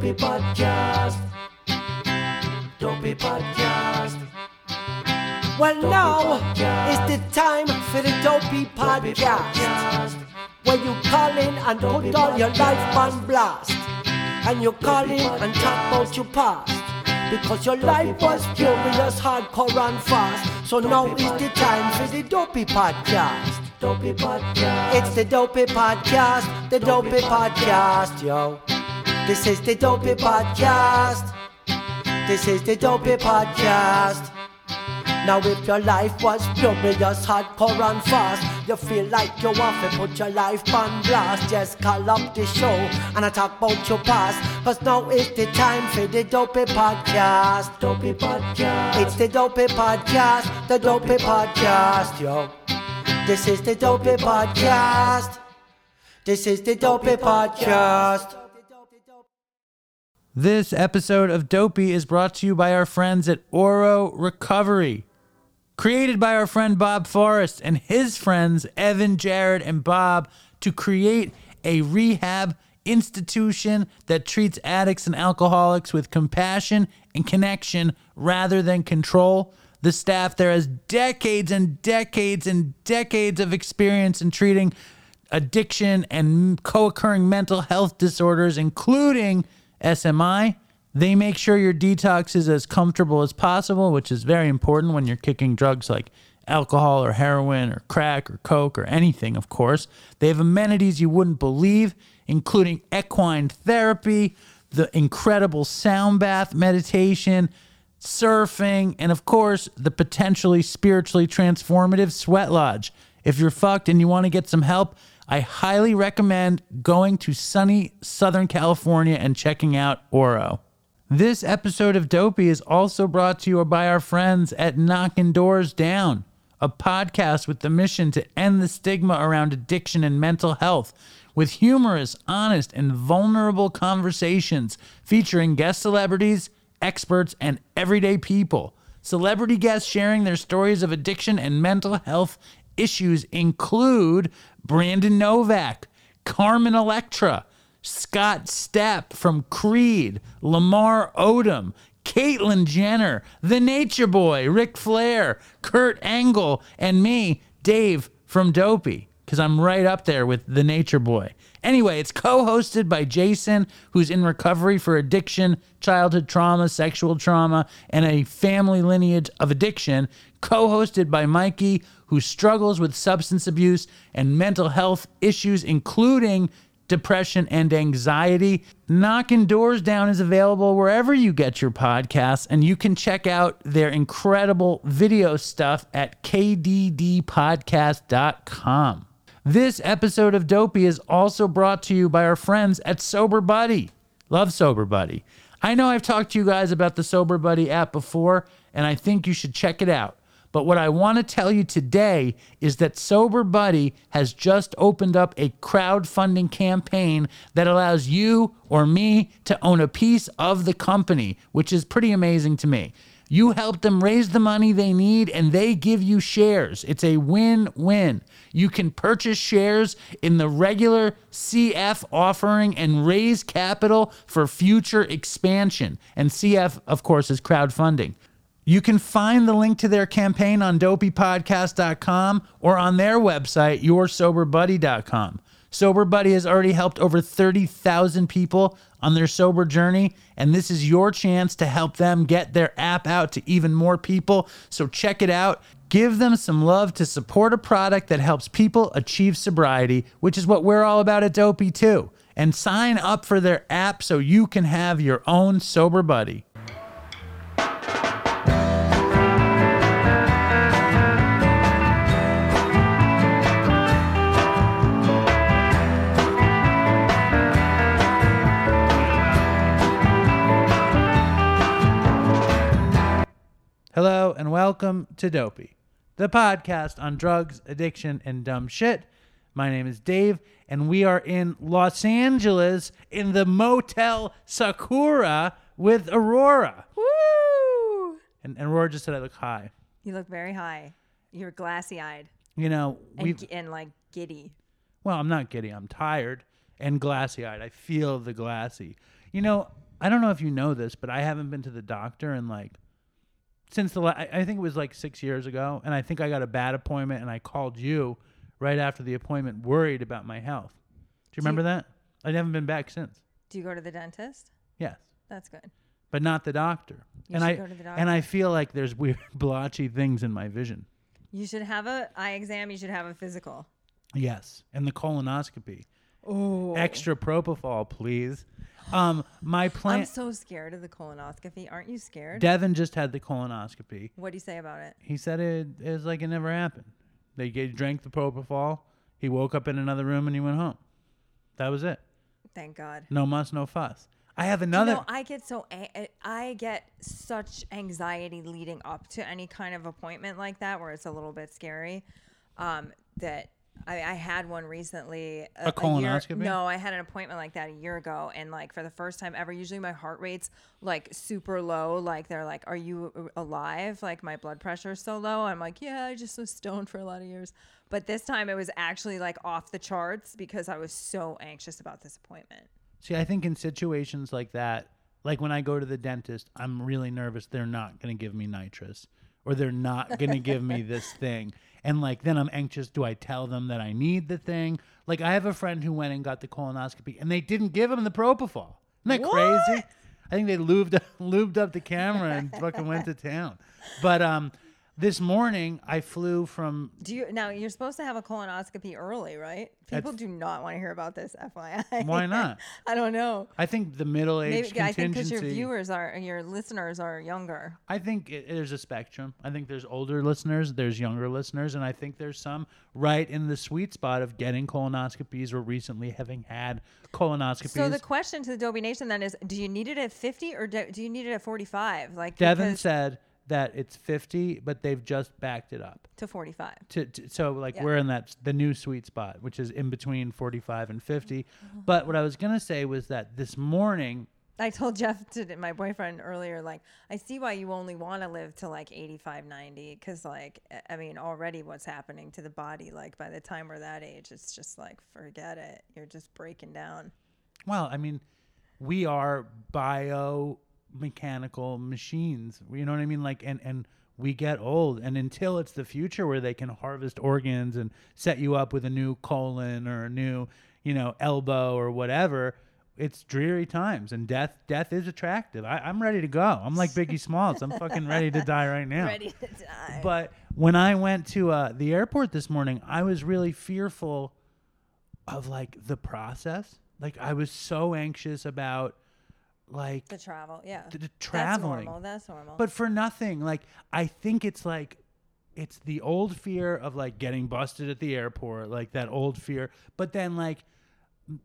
Dopey Podcast. Dopey Podcast. Well, now Podcast. is the time for the Dopey Dopey Podcast, Podcast. where you call in and Dopey put all your life Podcast. on blast, and you call Dopey in and talk Podcast. about your past. Because your life was Podcast. curious, hardcore, and fast. So now is the time for the Dopey Podcast. Dopey Podcast. It's the Dopey Podcast, the Dopey Dopey Podcast, yo. This is the Dopey Podcast. This is the Dopey Podcast. Now if your life was furious, hardcore and fast. You feel like you want to put your life on blast. Just call up the show and I talk about your past. Cause now is the time for the Dopey Podcast. Dopey Podcast. It's the Dopey Podcast, the Dopey Podcast, yo. This is the Dopey Podcast. This is the Dopey Podcast This episode of Dopey is brought to you by our friends at Oro Recovery. Created by our friend Bob Forrest and his friends Evan, Jared, and Bob to create a rehab institution that treats addicts and alcoholics with compassion and connection rather than control. The staff there has decades and decades and decades of experience in treating addiction and co occurring mental health disorders, including SMI. They make sure your detox is as comfortable as possible, which is very important when you're kicking drugs like alcohol or heroin or crack or coke or anything, of course. They have amenities you wouldn't believe, including equine therapy, the incredible sound bath meditation, surfing, and of course, the potentially spiritually transformative sweat lodge. If you're fucked and you want to get some help, I highly recommend going to sunny Southern California and checking out Oro. This episode of Dopey is also brought to you by our friends at Knocking Doors Down, a podcast with the mission to end the stigma around addiction and mental health with humorous, honest, and vulnerable conversations featuring guest celebrities, experts, and everyday people. Celebrity guests sharing their stories of addiction and mental health issues include Brandon Novak, Carmen Electra, Scott Stapp from Creed, Lamar Odom, Caitlyn Jenner, The Nature Boy, Ric Flair, Kurt Angle, and me, Dave from Dopey, because I'm right up there with The Nature Boy. Anyway, it's co hosted by Jason, who's in recovery for addiction, childhood trauma, sexual trauma, and a family lineage of addiction. Co hosted by Mikey, who struggles with substance abuse and mental health issues, including depression and anxiety. Knocking Doors Down is available wherever you get your podcasts, and you can check out their incredible video stuff at kddpodcast.com. This episode of Dopey is also brought to you by our friends at Sober Buddy. Love Sober Buddy. I know I've talked to you guys about the Sober Buddy app before, and I think you should check it out. But what I want to tell you today is that Sober Buddy has just opened up a crowdfunding campaign that allows you or me to own a piece of the company, which is pretty amazing to me. You help them raise the money they need and they give you shares. It's a win win. You can purchase shares in the regular CF offering and raise capital for future expansion. And CF, of course, is crowdfunding. You can find the link to their campaign on dopeypodcast.com or on their website, yoursoberbuddy.com. Sober Buddy has already helped over 30,000 people on their sober journey, and this is your chance to help them get their app out to even more people. So check it out. Give them some love to support a product that helps people achieve sobriety, which is what we're all about at Dopey too. And sign up for their app so you can have your own Sober Buddy. Hello and welcome to Dopey, the podcast on drugs, addiction, and dumb shit. My name is Dave, and we are in Los Angeles in the Motel Sakura with Aurora. Woo! And, and Aurora just said I look high. You look very high. You're glassy eyed You know, we and, and like giddy. well, I'm not giddy. I'm tired and glassy eyed. I feel the glassy. You know, I don't know if you know this, but I haven't been to the doctor in like since the la- I think it was like six years ago, and I think I got a bad appointment, and I called you right after the appointment, worried about my health. Do you remember that? I haven't been back since. Do you go to the dentist? Yes, That's good. but not the doctor. You and should I go to the and I feel like there's weird blotchy things in my vision. You should have a eye exam. You should have a physical. Yes, and the colonoscopy. Oh, Extra propofol, please. Um, my plan. I'm so scared of the colonoscopy. Aren't you scared? Devin just had the colonoscopy. what do you say about it? He said it, it was like it never happened. They gave, drank the propofol. He woke up in another room and he went home. That was it. Thank God. No muss, no fuss. I have You another. know, I get so a- I get such anxiety leading up to any kind of appointment like that, where it's a little bit scary. Um, that I, I had one recently. Uh, a year- colonoscopy? no, I had an appointment like that a year ago, and like for the first time ever, usually my heart rate's like super low. Like they're like, "Are you uh, alive?" Like my blood pressure is so low. I'm like, "Yeah, I just was stoned for a lot of years." But this time it was actually like off the charts because I was so anxious about this appointment. See, I think in situations like that, like when I go to the dentist, I'm really nervous they're not going to give me nitrous or they're not going to give me this thing. And like then I'm anxious do I tell them that I need the thing? Like I have a friend who went and got the colonoscopy and they didn't give him the propofol. Isn't that crazy? I think they lubed lubed up the camera and fucking went to town. But um this morning I flew from Do you now? You're supposed to have a colonoscopy early, right? People do not want to hear about this, FYI. Why not? I don't know. I think the middle Maybe age I think because your viewers are, your listeners are younger. I think it, there's a spectrum. I think there's older listeners, there's younger listeners, and I think there's some right in the sweet spot of getting colonoscopies or recently having had colonoscopies. So the question to the Dopey Nation then is: Do you need it at 50 or do, do you need it at 45? Like Devin said that it's 50, but they've just backed it up. to 45. To, to, so like Yeah. we're in that the new sweet spot, which is in between 45 and 50. Mm-hmm. But what I was gonna say was that this morning I told Jeff, to my boyfriend earlier, like, I see why you only want to live to like 85, 90. Cause, like, I- mean, already what's happening to the body, like, by the time we're that age, it's just like, forget it. You're just breaking down. Well, I mean, we are biomechanical machines. You know what I mean? Like, and and we get old, and until it's the future where they can harvest organs and set you up with a new colon or a new, you know, elbow or whatever. It's dreary times, and death death is attractive. I, I'm ready to go. I'm like Biggie Smalls. I'm fucking ready to die right now. Ready to die. But when I went to uh, the airport this morning, I was really fearful of like the process. Like I was so anxious about like the travel, yeah. the, the traveling, That's normal. That's normal. but for nothing. Like I think it's like it's the old fear of like getting busted at the airport, like that old fear. But then like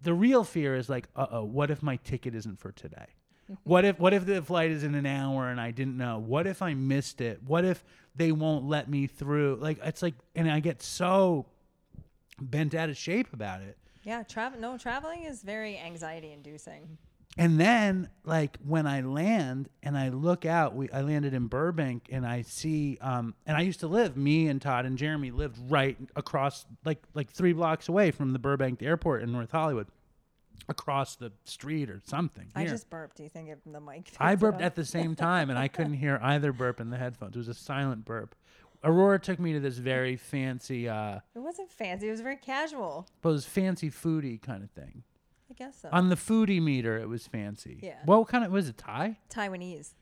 the real fear is like, uh oh, what if my ticket isn't for today? What if what if the flight is in an hour and I didn't know? What if I missed it? What if they won't let me through? Like it's like and I get so bent out of shape about it. yeah, travel. No, traveling is very anxiety inducing. And then, like when I land and I look out, we I landed in Burbank and I see, um, and I used to live. Me and Todd and Jeremy lived right across, like like three blocks away from the Burbank Airport in North Hollywood, across the street or something. I here. just burped. Do you think the mic? I burped at the same time, and I couldn't hear either burp in the headphones. It was a silent burp. Aurora took me to this very fancy, uh, It wasn't fancy. It was very casual. but it was fancy foodie kind of thing. I guess so. On the foodie meter, it was fancy. Yeah. What kind of was it? Thai? Taiwanese.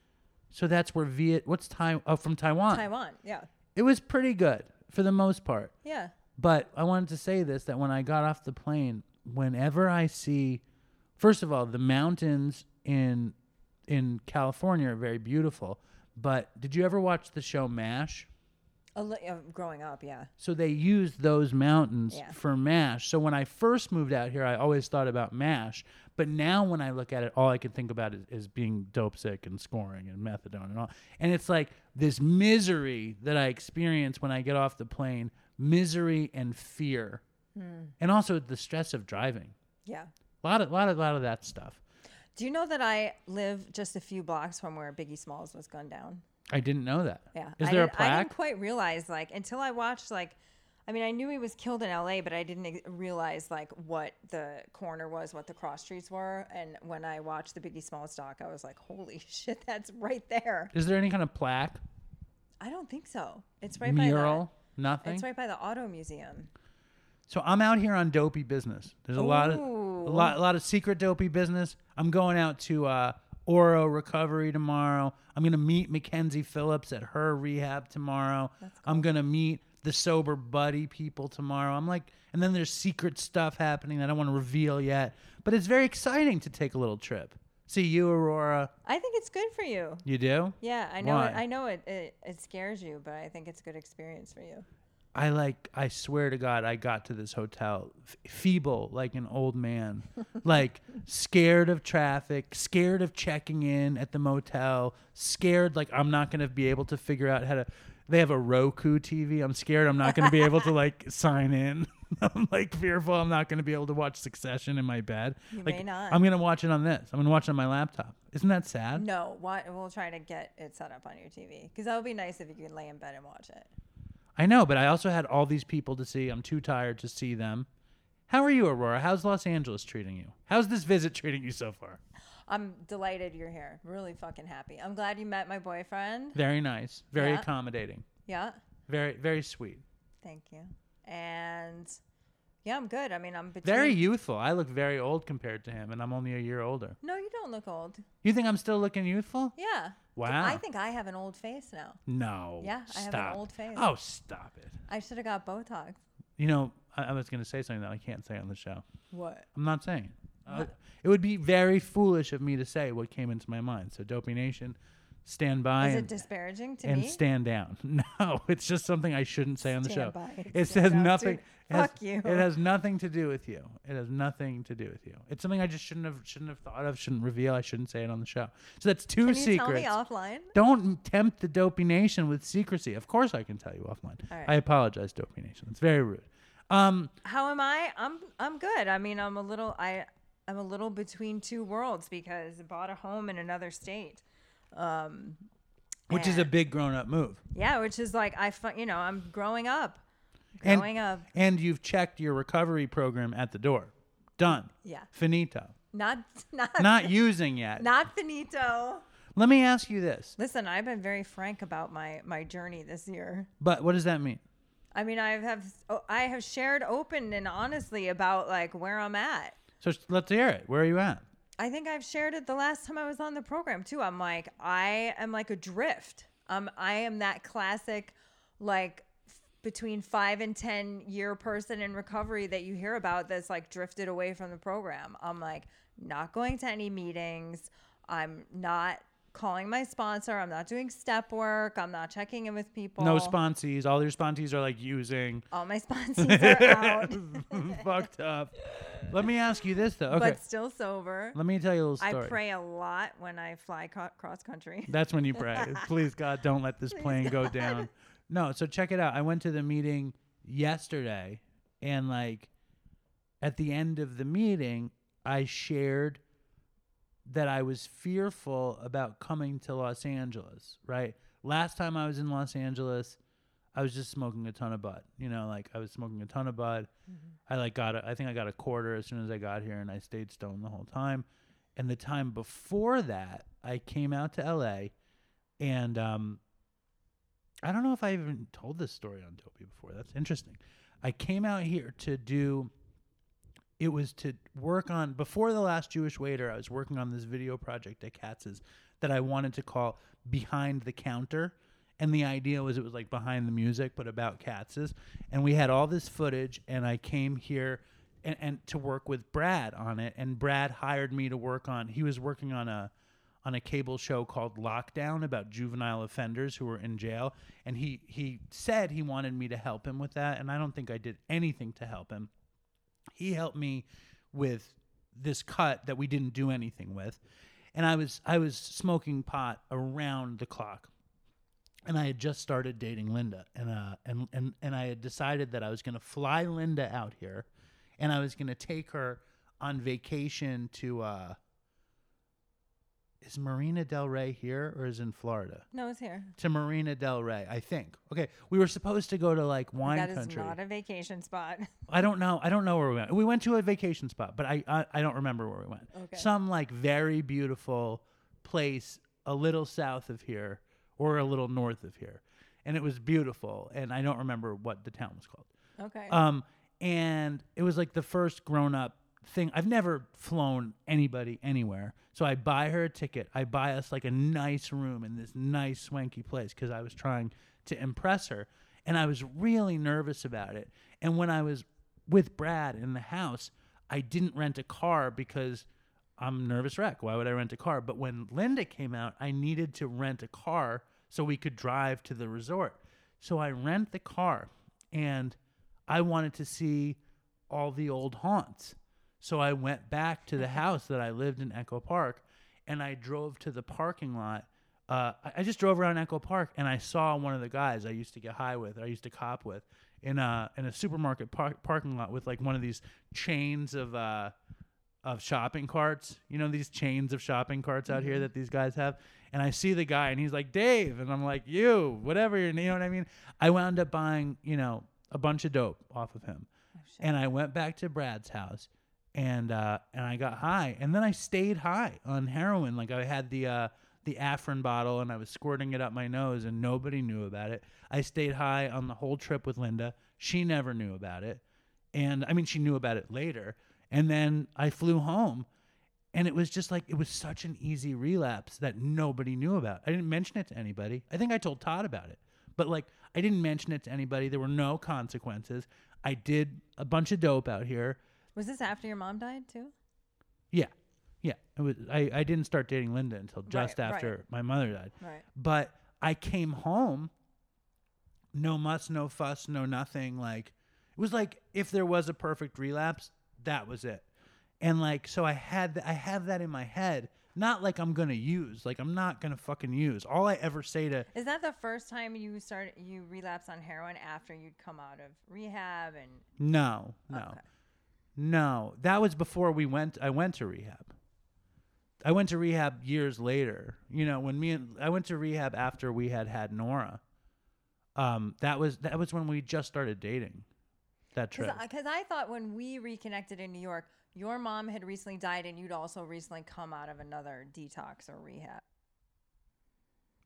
So that's where Viet. What's Thai? Oh, from Taiwan. Taiwan. Yeah. It was pretty good for the most part. Yeah. But I wanted to say this: that when I got off the plane, whenever I see, first of all, the mountains in in California are very beautiful. But did you ever watch the show MASH? A li- uh, growing up, yeah. So they used those mountains Yeah. for MASH. So when I first moved out here, I always thought about MASH. But now when I look at it, all I can think about is, is being dope sick and scoring and methadone and all. And it's like this misery that I experience when I get off the plane, misery and fear. Hmm. And also the stress of driving. Yeah. A lot of lot of lot of that stuff. Do you know that I live just a few blocks from where Biggie Smalls was gunned down? I didn't know that. Yeah. Is I there a didn't- I didn't quite realize like until I watched like I mean, I knew he was killed in L.A., but I didn't realize like what the corner was, what the cross streets were. And when I watched the Biggie Smalls doc, I was like, "Holy shit, that's right there." Is there any kind of plaque, I don't think so. It's right by mural, by nothing? the. It's right by the Auto Museum. So I'm out here on dopey business. There's a lot of a lot, a lot of secret dopey business. I'm going out to uh, Oro Recovery tomorrow. I'm gonna meet Mackenzie Phillips at her rehab tomorrow. I'm gonna meet the sober buddy people tomorrow. I'm like, and then there's secret stuff happening that I don't want to reveal yet. But it's very exciting to take a little trip. See you, Aurora. I think it's good for you. You do? Yeah, I know. Why? It, I know it, it. It scares you, but I think it's a good experience for you. I like I swear to God I got to this hotel f- feeble like an old man like scared of traffic scared of checking in at the motel scared like I'm not going to be able to figure out how to they have a Roku TV I'm scared I'm not going to be able to like sign in. I'm like fearful I'm not going to be able to watch Succession in my bed. You like may not. I'm going to watch it on this. I'm going to watch it on my laptop. Isn't that sad? No, why, we'll try to get it set up on your TV because that would be nice if you could lay in bed and watch it. I know, but I also had all these people to see. I'm too tired to see them. How are you, Aurora? How's Los Angeles treating you? How's this visit treating you so far? I'm delighted you're here. Really fucking happy. I'm glad you met my boyfriend. Very nice, very Yeah. accommodating, Yeah, very very sweet, thank you. And yeah, I'm good. I mean, I'm between. very youthful. I look very old compared to him, and I'm only a year older. No, you don't look old. You think I'm still looking youthful? Yeah. Wow. I think I have an old face now. No. Yeah, I have an stop. old face. Oh, stop it. I should have got Botox. You know, I, I was going to say something that I can't say on the show. What? I'm not saying. it. Uh, it would be very foolish of me to say what came into my mind. So, Dopey Nation, stand by. Is and- it disparaging to me? and me? stand down. No, it's just something I shouldn't say on the show. Stand by and It stand says down, nothing. too. It has, Fuck you. It has nothing to do with you. It has nothing to do with you. It's something I just shouldn't have shouldn't have thought of. Shouldn't reveal. I shouldn't say it on the show. So that's two Can you secrets. tell me offline? Don't tempt the Dopey Nation with secrecy. Of course, I can tell you offline. Right. I apologize, Dopey Nation. It's very rude. Um, How am I? I'm I'm good. I mean, I'm a little I I'm a little between two worlds because I bought a home in another state. Um, which is a big grown-up move. yeah, which is like I fu- you know I'm growing up, And- growing up. And you've checked your recovery program at the door. Done. Yeah, Finito. not not Not using yet. not finito. Let me ask you this. Listen, I've been very frank about my my journey this year. But what does that mean? I mean, I have oh, I have shared open and honestly about like where I'm at. So let's hear it. Where are you at? I think I've shared it the last time I was on the program too. I'm like, I am like adrift. Um, I am that classic, like between five and ten year person in recovery that you hear about that's like drifted away from the program. I'm like not going to any meetings. I'm not calling my sponsor. I'm not doing step work. I'm not checking in with people. No sponsees. All your sponsees are like using. All my sponsors are out, fucked up. Let me ask you this though. Okay. but still sober. Let me tell you a little story. I pray a lot when I fly co- cross country. That's when you pray. Please God, don't let this plane go down. No, so check it out. I went to the meeting yesterday and like at the end of the meeting, I shared that I was fearful about coming to Los Angeles, right? Last time I was in Los Angeles, I was just smoking a ton of bud. You know, like I was smoking a ton of bud. I like got a, I think I got a quarter as soon as I got here and I stayed stoned the whole time. And the time before that, I came out to LA and um I don't know if I even told this story on Dopey before. That's interesting. I came out here to do it was to work on before the last Jewish waiter, I was working on this video project at Katz's that I wanted to call Behind the Counter. And the idea was it was like behind the music, but about Katz's. And we had all this footage, and I came here and, and to work with Brad on it. And Brad hired me to work on. He was working on a on a cable show called Lockdown about juvenile offenders who were in jail. And he he said he wanted me to help him with that, and I don't think I did anything to help him. He helped me with this cut that we didn't do anything with. And i was i was smoking pot around the clock. And i had just started dating linda. And uh and and, and i had decided that i was going to fly linda out here and i was going to take her on vacation to uh is Marina Del Rey here or is in Florida? No, it's here. To Marina Del Rey, I think. Okay, we were supposed to go to like wine country. That is country. not a vacation spot. I don't know. I don't know where we went. We went to a vacation spot, but I I, I don't remember where we went. Okay. Some like very beautiful place a little south of here or a little north of here, and it was beautiful. And I don't remember what the town was called. Okay. Um, and it was like the first grown up thing. I've never flown anybody anywhere. So I buy her a ticket. I buy us like a nice room in this nice swanky place because I was trying to impress her. And I was really nervous about it. And when I was with Brad in the house, I didn't rent a car because I'm nervous wreck. Why would I rent a car? But when Linda came out, I needed to rent a car so we could drive to the resort. So I rent the car and I wanted to see all the old haunts. So I went back to the house that I lived in Echo Park and I drove to the parking lot. Uh, I I just drove around Echo Park and I saw one of the guys I used to get high with, I used to cop with, in a in a supermarket par- parking lot with like one of these chains of uh, of shopping carts. You know these chains of shopping carts out here that these guys have. And I see the guy and he's like Dave, and I'm like you, whatever. You know what I mean? I wound up buying you know a bunch of dope off of him, and I went back to Brad's house. And uh, and I got high, and then I stayed high on heroin. Like I had the uh, the Afrin bottle, and I was squirting it up my nose, and nobody knew about it. I stayed high on the whole trip with Linda. She never knew about it, and I mean, she knew about it later. And then I flew home, and it was just like it was such an easy relapse that nobody knew about. I didn't mention it to anybody. I think I told Todd about it, but like I didn't mention it to anybody. There were no consequences. I did a bunch of dope out here. Was this after your mom died too? Yeah, yeah. It was. I, I didn't start dating Linda until just Right, right. after my mother died. Right. But I came home, no muss, no fuss, no nothing. Like it was like if there was a perfect relapse, that was it. And like so, I had th- I have that in my head. Not like I'm gonna use. Like I'm not gonna fucking use. All I ever say to Is that the first time you started you relapse on heroin after you'd come out of rehab and no, no, Okay. No. That was before we went. I went to rehab. I went to rehab years later. You know, when me and I went to rehab after we had had Nora. Um, that was that was when we just started dating. That trip. because I thought when we reconnected in New York, your mom had recently died and you'd also recently come out of another detox or rehab.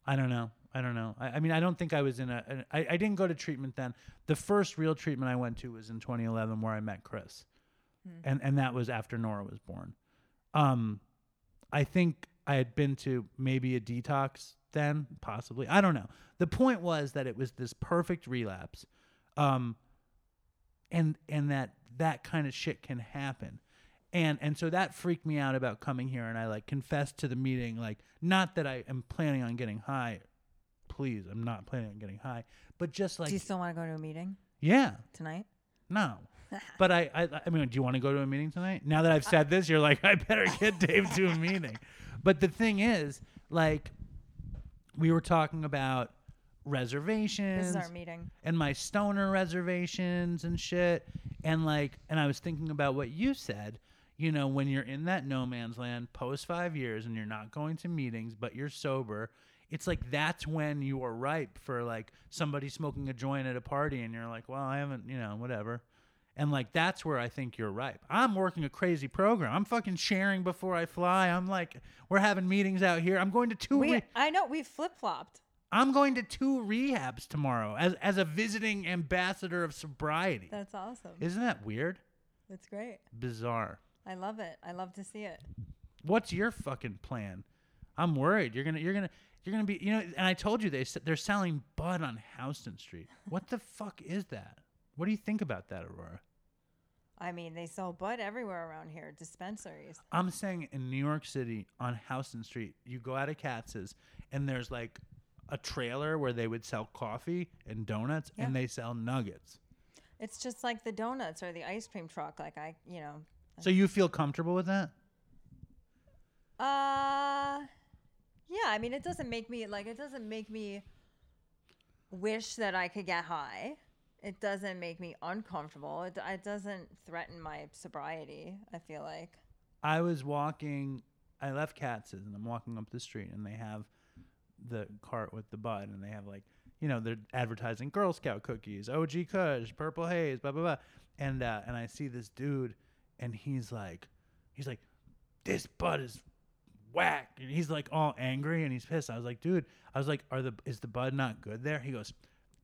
I don't know. I don't know. I, I mean, I don't think I was in a. An, I, I didn't go to treatment then. The first real treatment I went to was in 2011, where I met Chris, and and that was after Nora was born. Um, I think I had been to maybe a detox then, possibly. I don't know. The point was that it was this perfect relapse, um, and and that that kind of shit can happen. And and so that freaked me out about coming here and I like confessed to the meeting like not that I am planning on getting high. Please, I'm not planning on getting high, but just like Do you still want to go to a meeting yeah, tonight? no. But I, I, I mean, do you want to go to a meeting tonight? Now that I've uh, said this, you're like, I better get Dave to a meeting. But the thing is, like, we were talking about reservations. This is our meeting. And my stoner reservations and shit. And like, and I was thinking about what you said. You know, when you're in that no man's land post five years and you're not going to meetings, but you're sober, it's like that's when you are ripe for like somebody smoking a joint at a party and you're like, well, I haven't, you know, whatever. And like that's where I think you're ripe. I'm working a crazy program. I'm fucking sharing before I fly. I'm like, we're having meetings out here. I'm going to two. We, re- I know we flip flopped. I'm going to two rehabs tomorrow as as a visiting ambassador of sobriety. That's awesome. Isn't that weird? That's great. Bizarre. I love it. I love to see it. What's your fucking plan? I'm worried. You're gonna you're gonna you're gonna be you know. And I told you they they're selling bud on Houston Street. What the fuck is that? What do you think about that, Aurora? I mean, they sell bud everywhere around here, dispensaries. I'm saying in New York City on Houston Street, you go out of Katz's and there's like a trailer where they would sell coffee and donuts Yeah. and they sell nuggets. It's just like the donuts or the ice cream truck. Like I, you know, So you feel comfortable with that? Uh yeah, I mean it doesn't make me like it doesn't make me wish that I could get high. It doesn't make me uncomfortable. It, it doesn't threaten my sobriety, I feel like. I was walking I left Katz's and I'm walking up the street and they have the cart with the bud and they have like you know they're advertising Girl Scout cookies, OG Kush, Purple Haze, blah blah blah, and uh, and I see this dude and he's like he's like this bud is whack and he's like all angry and he's pissed. I was like, dude, I was like, are the is the bud not good there? He goes,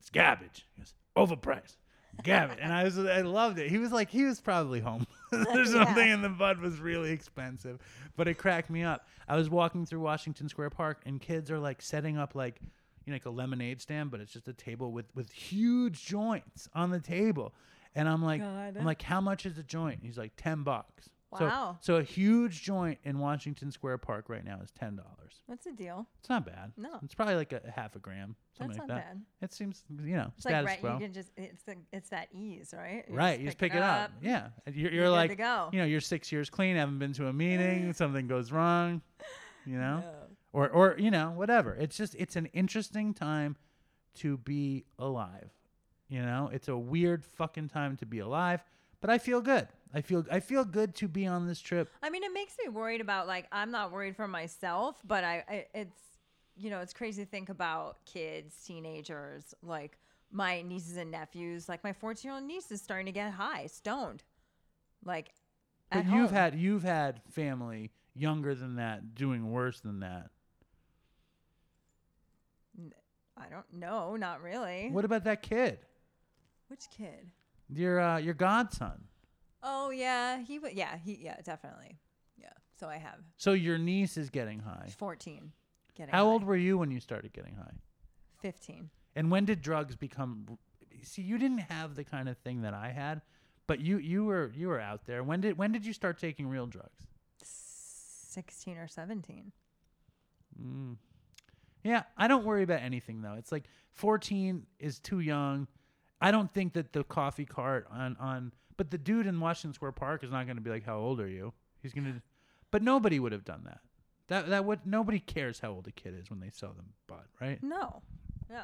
it's garbage. He goes, overpriced. Garbage. and I was I loved it. He was like he was probably home. There's something and the bud was really expensive. But it cracked me up. I was walking through Washington Square Park and kids are like setting up like you know, like a lemonade stand, but it's just a table with with huge joints on the table. And I'm like, God. I'm like, how much is a joint? He's like, ten bucks. So- Wow. So, a huge joint in Washington Square Park right now is ten dollars. That's a deal. It's not bad. No. It's probably like a, half a gram, something That's like not that. bad. It seems, you know, It's like status right, quo. you can just it's the it's that ease, right? You right, you just pick it up. Yeah, you're, you're good like, to go. you know, you're six years clean, haven't been to a meeting, something goes wrong, you know, or or you know, whatever. It's just it's an interesting time to be alive. You know, it's a weird fucking time to be alive, but I feel good. I feel I feel good to be on this trip. I mean, it makes me worried about like I'm not worried for myself, but I, I it's you know it's crazy to think about kids, teenagers, like my nieces and nephews. Like my 14 year old niece is starting to get high, stoned, like. But you've home. had you've had family younger than that doing worse than that. I don't know, not really. What about that kid? Which kid? Your uh, your godson. Oh yeah, he would. Yeah, he yeah definitely. Yeah. So I have So your niece is getting high. 14. Getting How high. old were you when you started getting high? 15. And when did drugs become? See, you didn't have the kind of thing that I had, but you you were you were out there. When did when did you start taking real drugs? 16 or 17. Mm. Yeah, I don't worry about anything though. It's like 14 is too young. I don't think that the coffee cart on on but the dude in Washington Square Park is not going to be like how old are you? He's going to But nobody would have done that. That that would nobody cares how old a kid is when they sell them bud, right? No, no.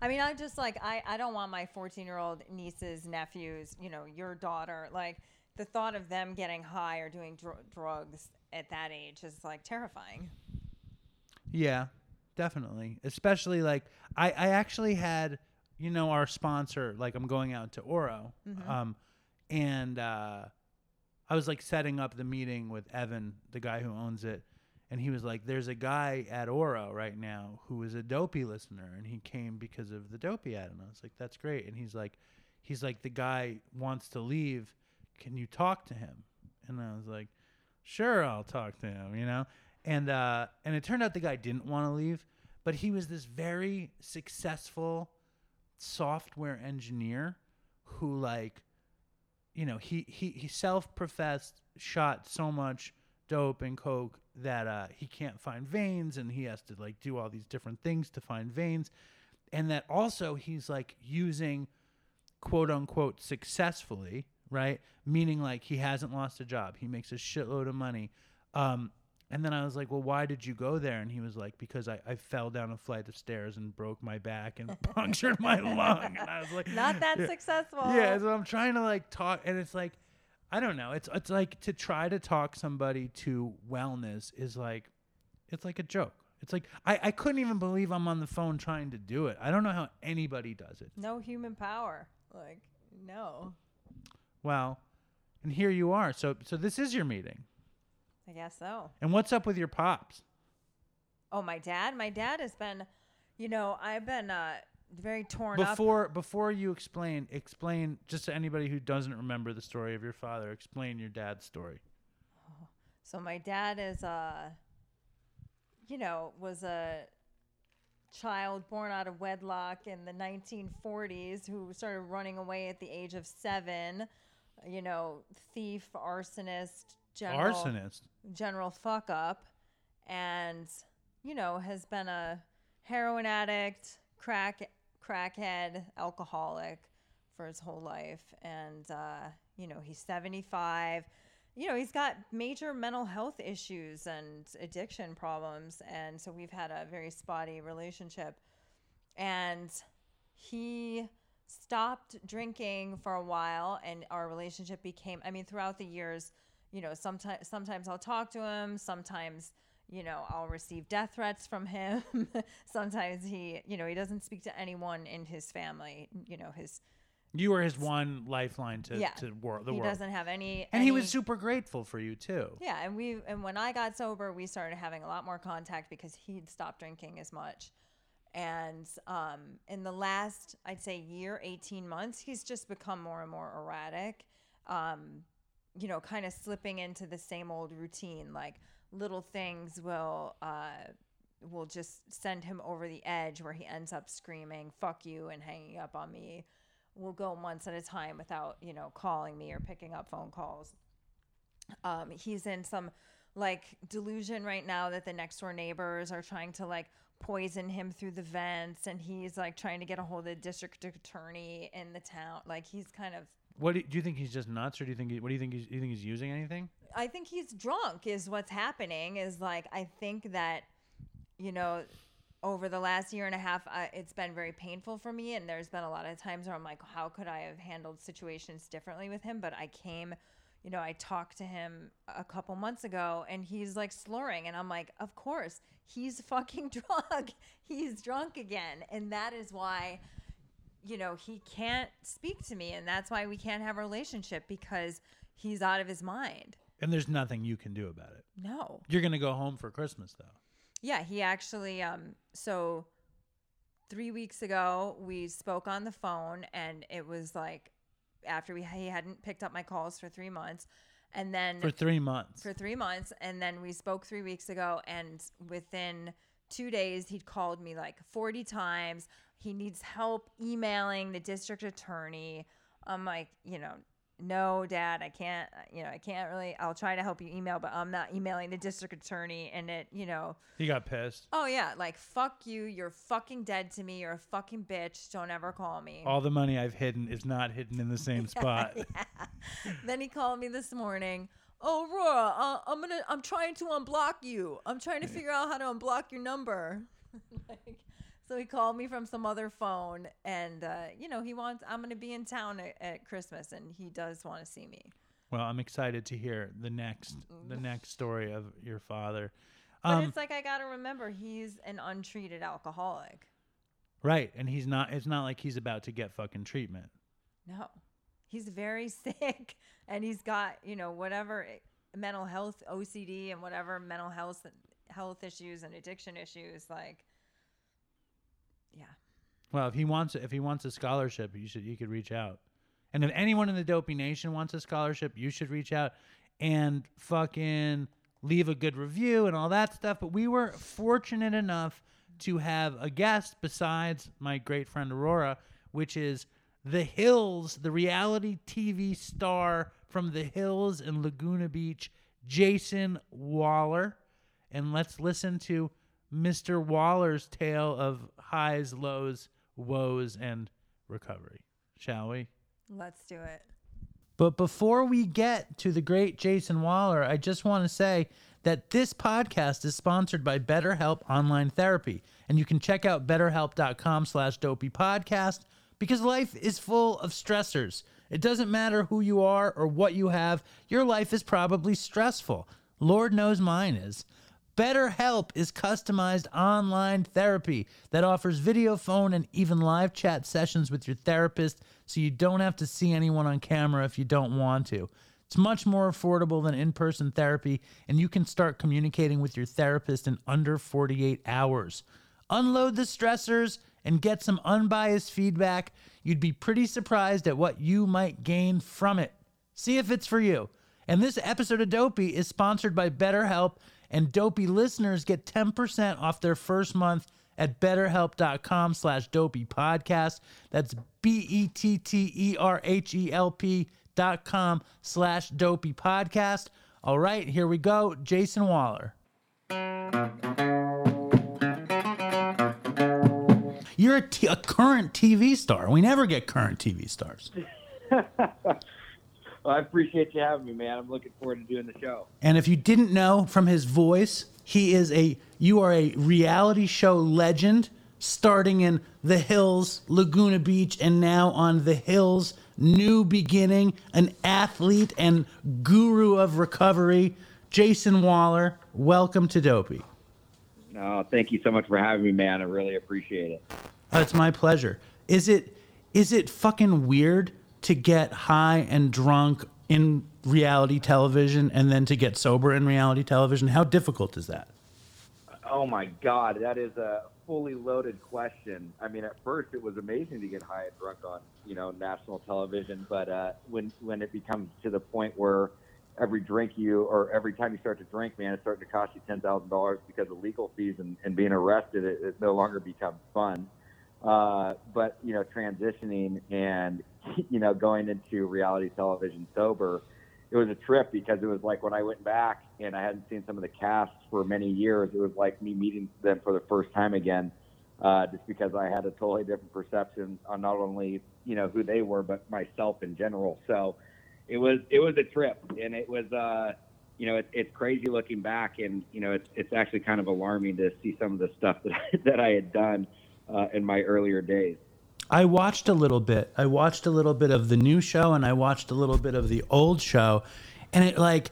I mean, I just like I I don't want my 14 year old nieces, nephews, you know, your daughter, like the thought of them getting high or doing dr- drugs at that age is like terrifying. Yeah, definitely. Especially like I, I actually had, you know, our sponsor, like I'm going out to Oro. Um and uh I was like setting up the meeting with Evan, the guy who owns it, and he was like, There's a guy at Oro right now who is a dopey listener and he came because of the dopey ad and I was like, That's great. And he's like he's like the guy wants to leave. Can you talk to him? And I was like, sure i'll talk to him you know and uh and it turned out the guy didn't want to leave but he was this very successful software engineer who like you know he he he self-professed shot so much dope and coke that uh he can't find veins and he has to like do all these different things to find veins and that also he's like using quote unquote successfully, right? Meaning like he hasn't lost a job. He makes a shitload of money. Um, and then I was like, well, why did you go there? And he was like, because I, I fell down a flight of stairs and broke my back and punctured my lung. And I was like, Not that successful. yeah, so I'm trying to like talk, and it's like, I don't know. It's it's like to try to talk somebody to wellness is like, it's like a joke. It's like I, I couldn't even believe I'm on the phone trying to do it. I don't know how anybody does it. No human power. Like, no. Well, and here you are. So so this is your meeting. I guess so. And what's up with your pops? Oh, my dad? My dad has been, you know, I've been uh, very torn up. Before before you explain explain just to anybody who doesn't remember the story of your father, explain your dad's story. So my dad is uh you know, was a child born out of wedlock in the 1940s who started running away at the age of 7, you know, thief, arsonist, general Arsonist. general fuck up and you know, has been a heroin addict, crack crackhead, alcoholic for his whole life and uh you know, he's 75 you know, he's got major mental health issues and addiction problems. And so we've had a very spotty relationship. And he stopped drinking for a while, and our relationship became, I mean, throughout the years, you know, sometimes sometimes I'll talk to him, sometimes you know, I'll receive death threats from him. sometimes he, you know, he doesn't speak to anyone in his family, you know, his You were his one lifeline to yeah. to wor- the he world. He doesn't have any and he was super grateful for you too. Yeah, and we and when I got sober, we started having a lot more contact because he'd stopped drinking as much. And um, in the last, I'd say, year, 18 months, he's just become more and more erratic. Um, you know, kind of slipping into the same old routine. Like little things will uh, will just send him over the edge where he ends up screaming "fuck you" and hanging up on me. We'll go months at a time without you know calling me or picking up phone calls um, he's in some like delusion right now that the next door neighbors are trying to like poison him through the vents and he's like trying to get a hold of the district attorney in the town like he's kind of What do you, do you think he's just nuts, or do you think what do you think? He's, do you think he's using anything? I think he's drunk is what's happening is like I think that you know over the last year and a half I, it's been very painful for me and there's been a lot of times where I'm like how could I have handled situations differently with him but I came you know I talked to him a couple months ago and he's like slurring and I'm like of course he's fucking drunk he's drunk again and that is why you know, he can't speak to me, and that's why we can't have a relationship because he's out of his mind. And there's nothing you can do about it. No. You're gonna go home for Christmas though. Yeah, he actually um so 3 weeks ago we spoke on the phone and it was like after we he hadn't picked up my calls for 3 months and then For three months. for three months and then we spoke three weeks ago and within two days he'd called me like 40 times he needs help emailing the district attorney i'm like you know no dad i can't you know i can't really i'll try to help you email but i'm not emailing the district attorney and it you know he got pissed. oh yeah like fuck you you're fucking dead to me you're a fucking bitch don't ever call me All the money I've hidden is not hidden in the same spot. then he called me this morning. Oh, Aurora, uh, I'm gonna. I'm trying to unblock you. I'm trying to figure out how to unblock your number. like, so he called me from some other phone, and uh, you know he wants. I'm gonna be in town at, at Christmas, and he does want to see me. Well, I'm excited to hear the next the next story of your father. But Um, it's like I gotta remember he's an untreated alcoholic. right, and he's not. It's not like he's about to get fucking treatment. No, he's very sick, and he's got you know whatever eh, mental health OCD and whatever mental health health issues and addiction issues. Like, yeah, Well, if he wants if he wants a scholarship, you should you could reach out. And if anyone in the Dopey Nation wants a scholarship, you should reach out and fucking leave a good review and all that stuff. But we were fortunate enough to have a guest besides my great friend Aurora, which is The Hills, the reality TV star from The Hills in Laguna Beach, Jason Wahler. And let's listen to Mr. Wahler's tale of highs, lows, woes, and recovery. Shall we? let's do it. But before we get to the great Jason Wahler, I just want to say that this podcast is sponsored by BetterHelp Online Therapy. And you can check out betterhelp.com slash dopey podcast because life is full of stressors. It doesn't matter who you are or what you have, your life is probably stressful. Lord knows mine is. BetterHelp is customized online therapy that offers video, phone, and even live chat sessions with your therapist so you don't have to see anyone on camera if you don't want to. It's much more affordable than in person therapy, and you can start communicating with your therapist in under 48 hours. Unload the stressors and get some unbiased feedback. You'd be pretty surprised at what you might gain from it. See if it's for you. And this episode of Dopey is sponsored by BetterHelp, and Dopey listeners get 10% off their first month at betterhelp.com slash dopey podcast. That's B-E-T-T-E-R-H-E-L-P dot com slash dopey podcast. All right, here we go. Jason Wahler. You're a, t- a current TV star. We never get current TV stars. Well, I appreciate you having me, man. I'm looking forward to doing the show. And if you didn't know from his voice, he is a you are a reality show legend starting in The Hills, Laguna Beach, and now on The Hills, new beginning, an athlete and guru of recovery, Jason Wahler. Welcome to Dopey. No, thank you so much for having me, man. I really appreciate it. Oh, it's my pleasure. Is it is it fucking weird to get high and drunk in reality television and then to get sober in reality television? How difficult is that? Oh my God, that is a fully loaded question. I mean, at first it was amazing to get high and drunk on, you know, national television, but uh, when when it becomes to the point where every drink you or every time you start to drink, man, it's starting to cost you ten thousand dollars because of legal fees and, and being arrested, it, it no longer becomes fun. Uh, but you know, transitioning and you know going into reality television sober, it was a trip because it was like when I went back and I hadn't seen some of the casts for many years. It was like me meeting them for the first time again, uh, just because I had a totally different perception on not only you know who they were but myself in general. So it was it was a trip, and it was uh, you know it, it's crazy looking back, and you know it's it's actually kind of alarming to see some of the stuff that I, that I had done uh, in my earlier days. I watched a little bit. I watched a little bit of the new show and I watched a little bit of the old show, and it like.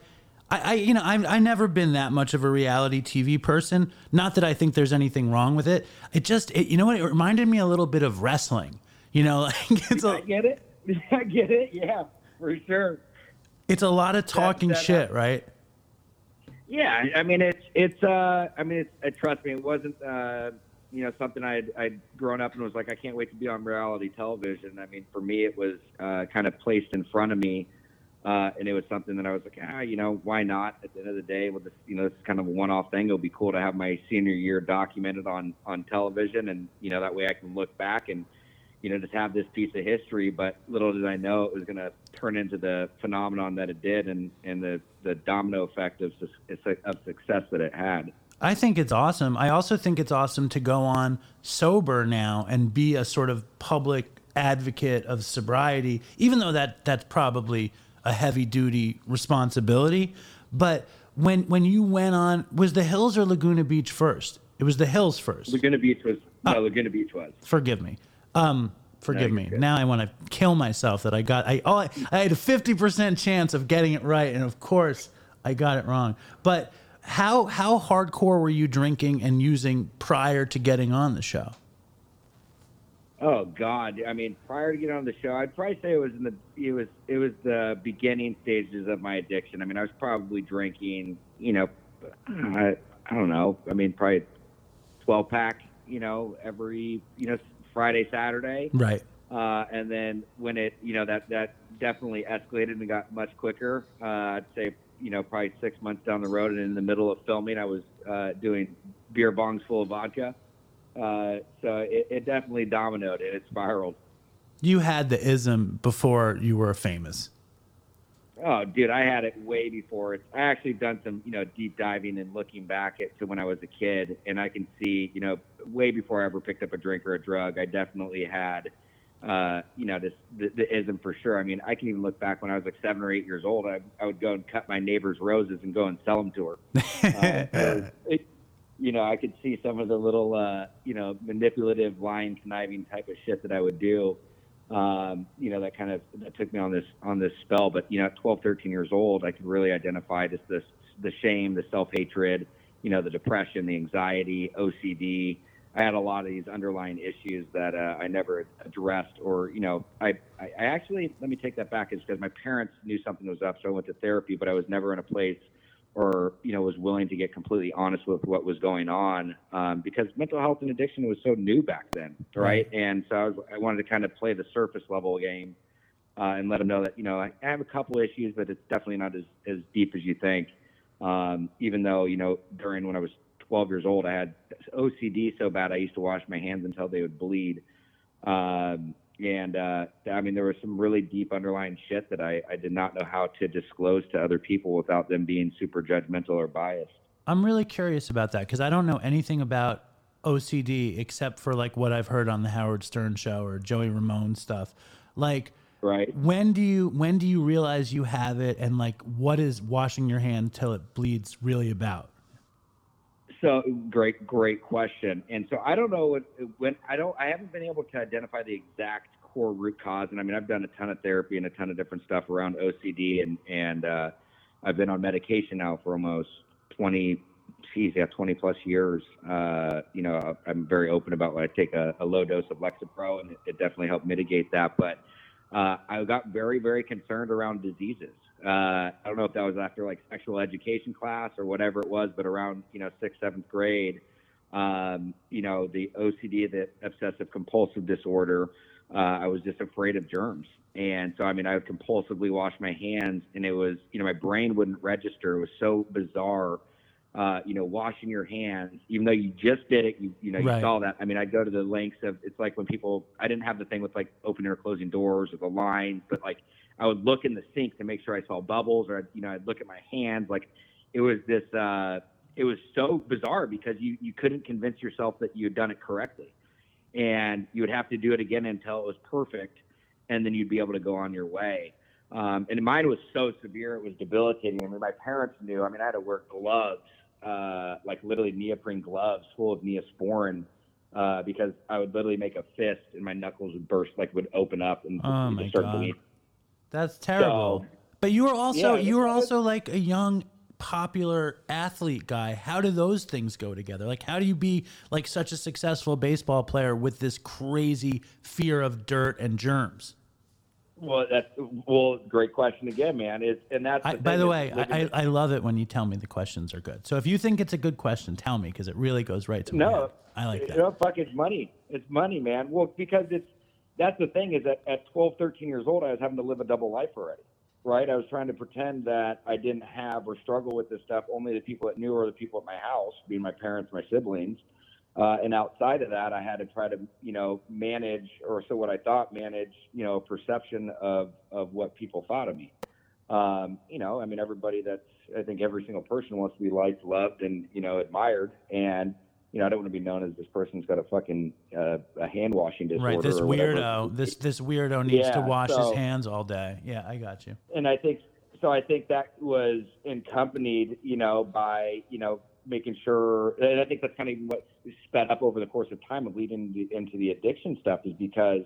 I, I you know I'm I never been that much of a reality TV person. Not that I think there's anything wrong with it. It just it, you know what it reminded me a little bit of wrestling. You know, like it's I a get it. I get it. Yeah, for sure. it's a lot of talking that- shit, right? Yeah, I- I mean it's it's uh I mean it's uh, trust me, it wasn't uh you know something I'd I'd grown up and was like I can't wait to be on reality television. I mean for me it was uh kind of placed in front of me. Uh, and it was something that I was like, ah, you know, why not? At the end of the day, with this, you know, this is kind of a one-off thing. It'll be cool to have my senior year documented on on television, and you know, that way I can look back and you know, just have this piece of history. But little did I know it was going to turn into the phenomenon that it did, and and the the domino effect of of success that it had. I think it's awesome. I also think it's awesome to go on sober now and be a sort of public advocate of sobriety, even though that that's probably a heavy duty responsibility. But when when you went on, was the Hills or Laguna Beach first? It was the Hills first. Laguna Beach was no, Laguna Beach was. Forgive me. Um, forgive you're me. good. Now I want to kill myself that I got. I oh, I, I had a fifty percent chance of getting it right, and of course I got it wrong. But how how hardcore were you drinking and using prior to getting on the show? Oh God! I mean, prior to getting on the show, I'd probably say it was in the it was it was the beginning stages of my addiction. I mean, I was probably drinking, you know, I, I don't know. I mean, probably twelve pack, you know, every you know Friday, Saturday. Right. Uh, and then when it, you know, that that definitely escalated and got much quicker. Uh, I'd say, you know, probably six months down the road, and in the middle of filming, I was uh, doing beer bongs full of vodka. Uh, so it, it definitely dominoed and it spiraled. You had the ism before you were famous. Oh, dude, I had it way before. It's, I actually done some, you know, deep diving and looking back at to when I was a kid, and I can see, you know, way before I ever picked up a drink or a drug, I definitely had, uh, you know, this the, the ism for sure. I mean, I can even look back when I was like seven or eight years old. I, I would go and cut my neighbor's roses and go and sell them to her. Uh, so it, you know, I could see some of the little, uh, you know, manipulative, lying, conniving type of shit that I would do. Um, you know, that kind of that took me on this on this spell. But you know, at 12, 13 years old, I could really identify just this the shame, the self hatred, you know, the depression, the anxiety, OCD. I had a lot of these underlying issues that uh, I never addressed, or you know, I, I, I actually let me take that back, is because my parents knew something was up, so I went to therapy, but I was never in a place or you know was willing to get completely honest with what was going on um, because mental health and addiction was so new back then right, and so I, was, I wanted to kind of play the surface level game uh, and let them know that you know I have a couple issues but it's definitely not as, as deep as you think um, even though you know during when I was 12 years old I had OCD so bad I used to wash my hands until they would bleed um, and uh, I mean, there was some really deep underlying shit that I, I did not know how to disclose to other people without them being super judgmental or biased. I'm really curious about that because I don't know anything about OCD except for like what I've heard on the Howard Stern show or Joey Ramone stuff. Like, Right. when do you when do you realize you have it, and like what is washing your hand till it bleeds really about? So great, great question. And so I don't know what, when I don't, I haven't been able to identify the exact core root cause. And I mean, I've done a ton of therapy and a ton of different stuff around OCD, and and uh, I've been on medication now for almost 20, geez, yeah, 20 plus years. Uh, you know, I'm very open about when I take a, a low dose of Lexapro, and it, it definitely helped mitigate that. But uh, I got very, very concerned around diseases. Uh, I don't know if that was after like sexual education class or whatever it was, but around you know sixth, seventh grade, um, you know the OCD, the obsessive compulsive disorder. Uh, I was just afraid of germs, and so I mean I would compulsively wash my hands, and it was you know my brain wouldn't register. It was so bizarre. Uh, you know, washing your hands, even though you just did it, you, you know, you Right. saw that. I mean, I'd go to the lengths of, it's like when people, I didn't have the thing with like opening or closing doors or the lines, but like I would look in the sink to make sure I saw bubbles, or I'd, you know, I'd look at my hands. Like it was this, uh, it was so bizarre because you you couldn't convince yourself that you had done it correctly, and you would have to do it again until it was perfect, and then you'd be able to go on your way. Um, and mine was so severe, it was debilitating. I mean, my parents knew. I mean, I had to wear gloves, uh, like literally neoprene gloves full of neosporin. Uh, because I would literally make a fist and my knuckles would burst, like would open up and Oh, start bleeding. That's terrible. So- but you were also Yeah, you were also like a young popular athlete guy. How do those things go together? Like how do you be like such a successful baseball player with this crazy fear of dirt and germs? Well, that's well, great question again, man. It's and that's I, by the way, I, I, I love it when you tell me the questions are good. So if you think it's a good question, tell me because it really goes right to my No, head. I like You that. know, fuck, it's money. It's money, man. Well, because it's that's the thing is that at 12, 13 years old, I was having to live a double life already, right? I was trying to pretend that I didn't have or struggle with this stuff. Only the people that knew or the people at my house, being my parents, my siblings. Uh, and outside of that, I had to try to, you know, manage, or so what I thought, manage, you know, perception of, of what people thought of me. Um, you know, I mean, everybody that's, I think every single person wants to be liked, loved, and, you know, admired. And, you know, I don't want to be known as this person's got a fucking uh, a hand washing disorder. Right, this weirdo, this this weirdo needs to Yeah, wash his hands all day. Yeah, I got you. and I think so. I think that was accompanied, you know, by you know making sure, and I think that's kind of what sped up over the course of time of leading the, into the addiction stuff is because,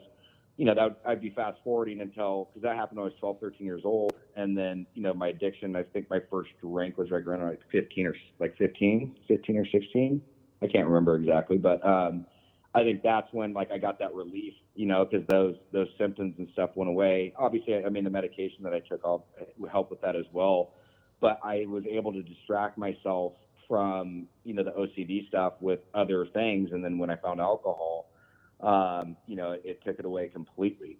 you know, that I'd be fast forwarding until because that happened when I was 12, 13 years old, and then you know my addiction. I think my first drink was right around like 15 or like 15, 15 or 16. I can't remember exactly, but um, I think that's when like I got that relief, you know, because those those symptoms and stuff went away. Obviously, I mean the medication that I took all would help with that as well, but I was able to distract myself from you know the OCD stuff with other things, and then when I found alcohol, um, you know, it took it away completely.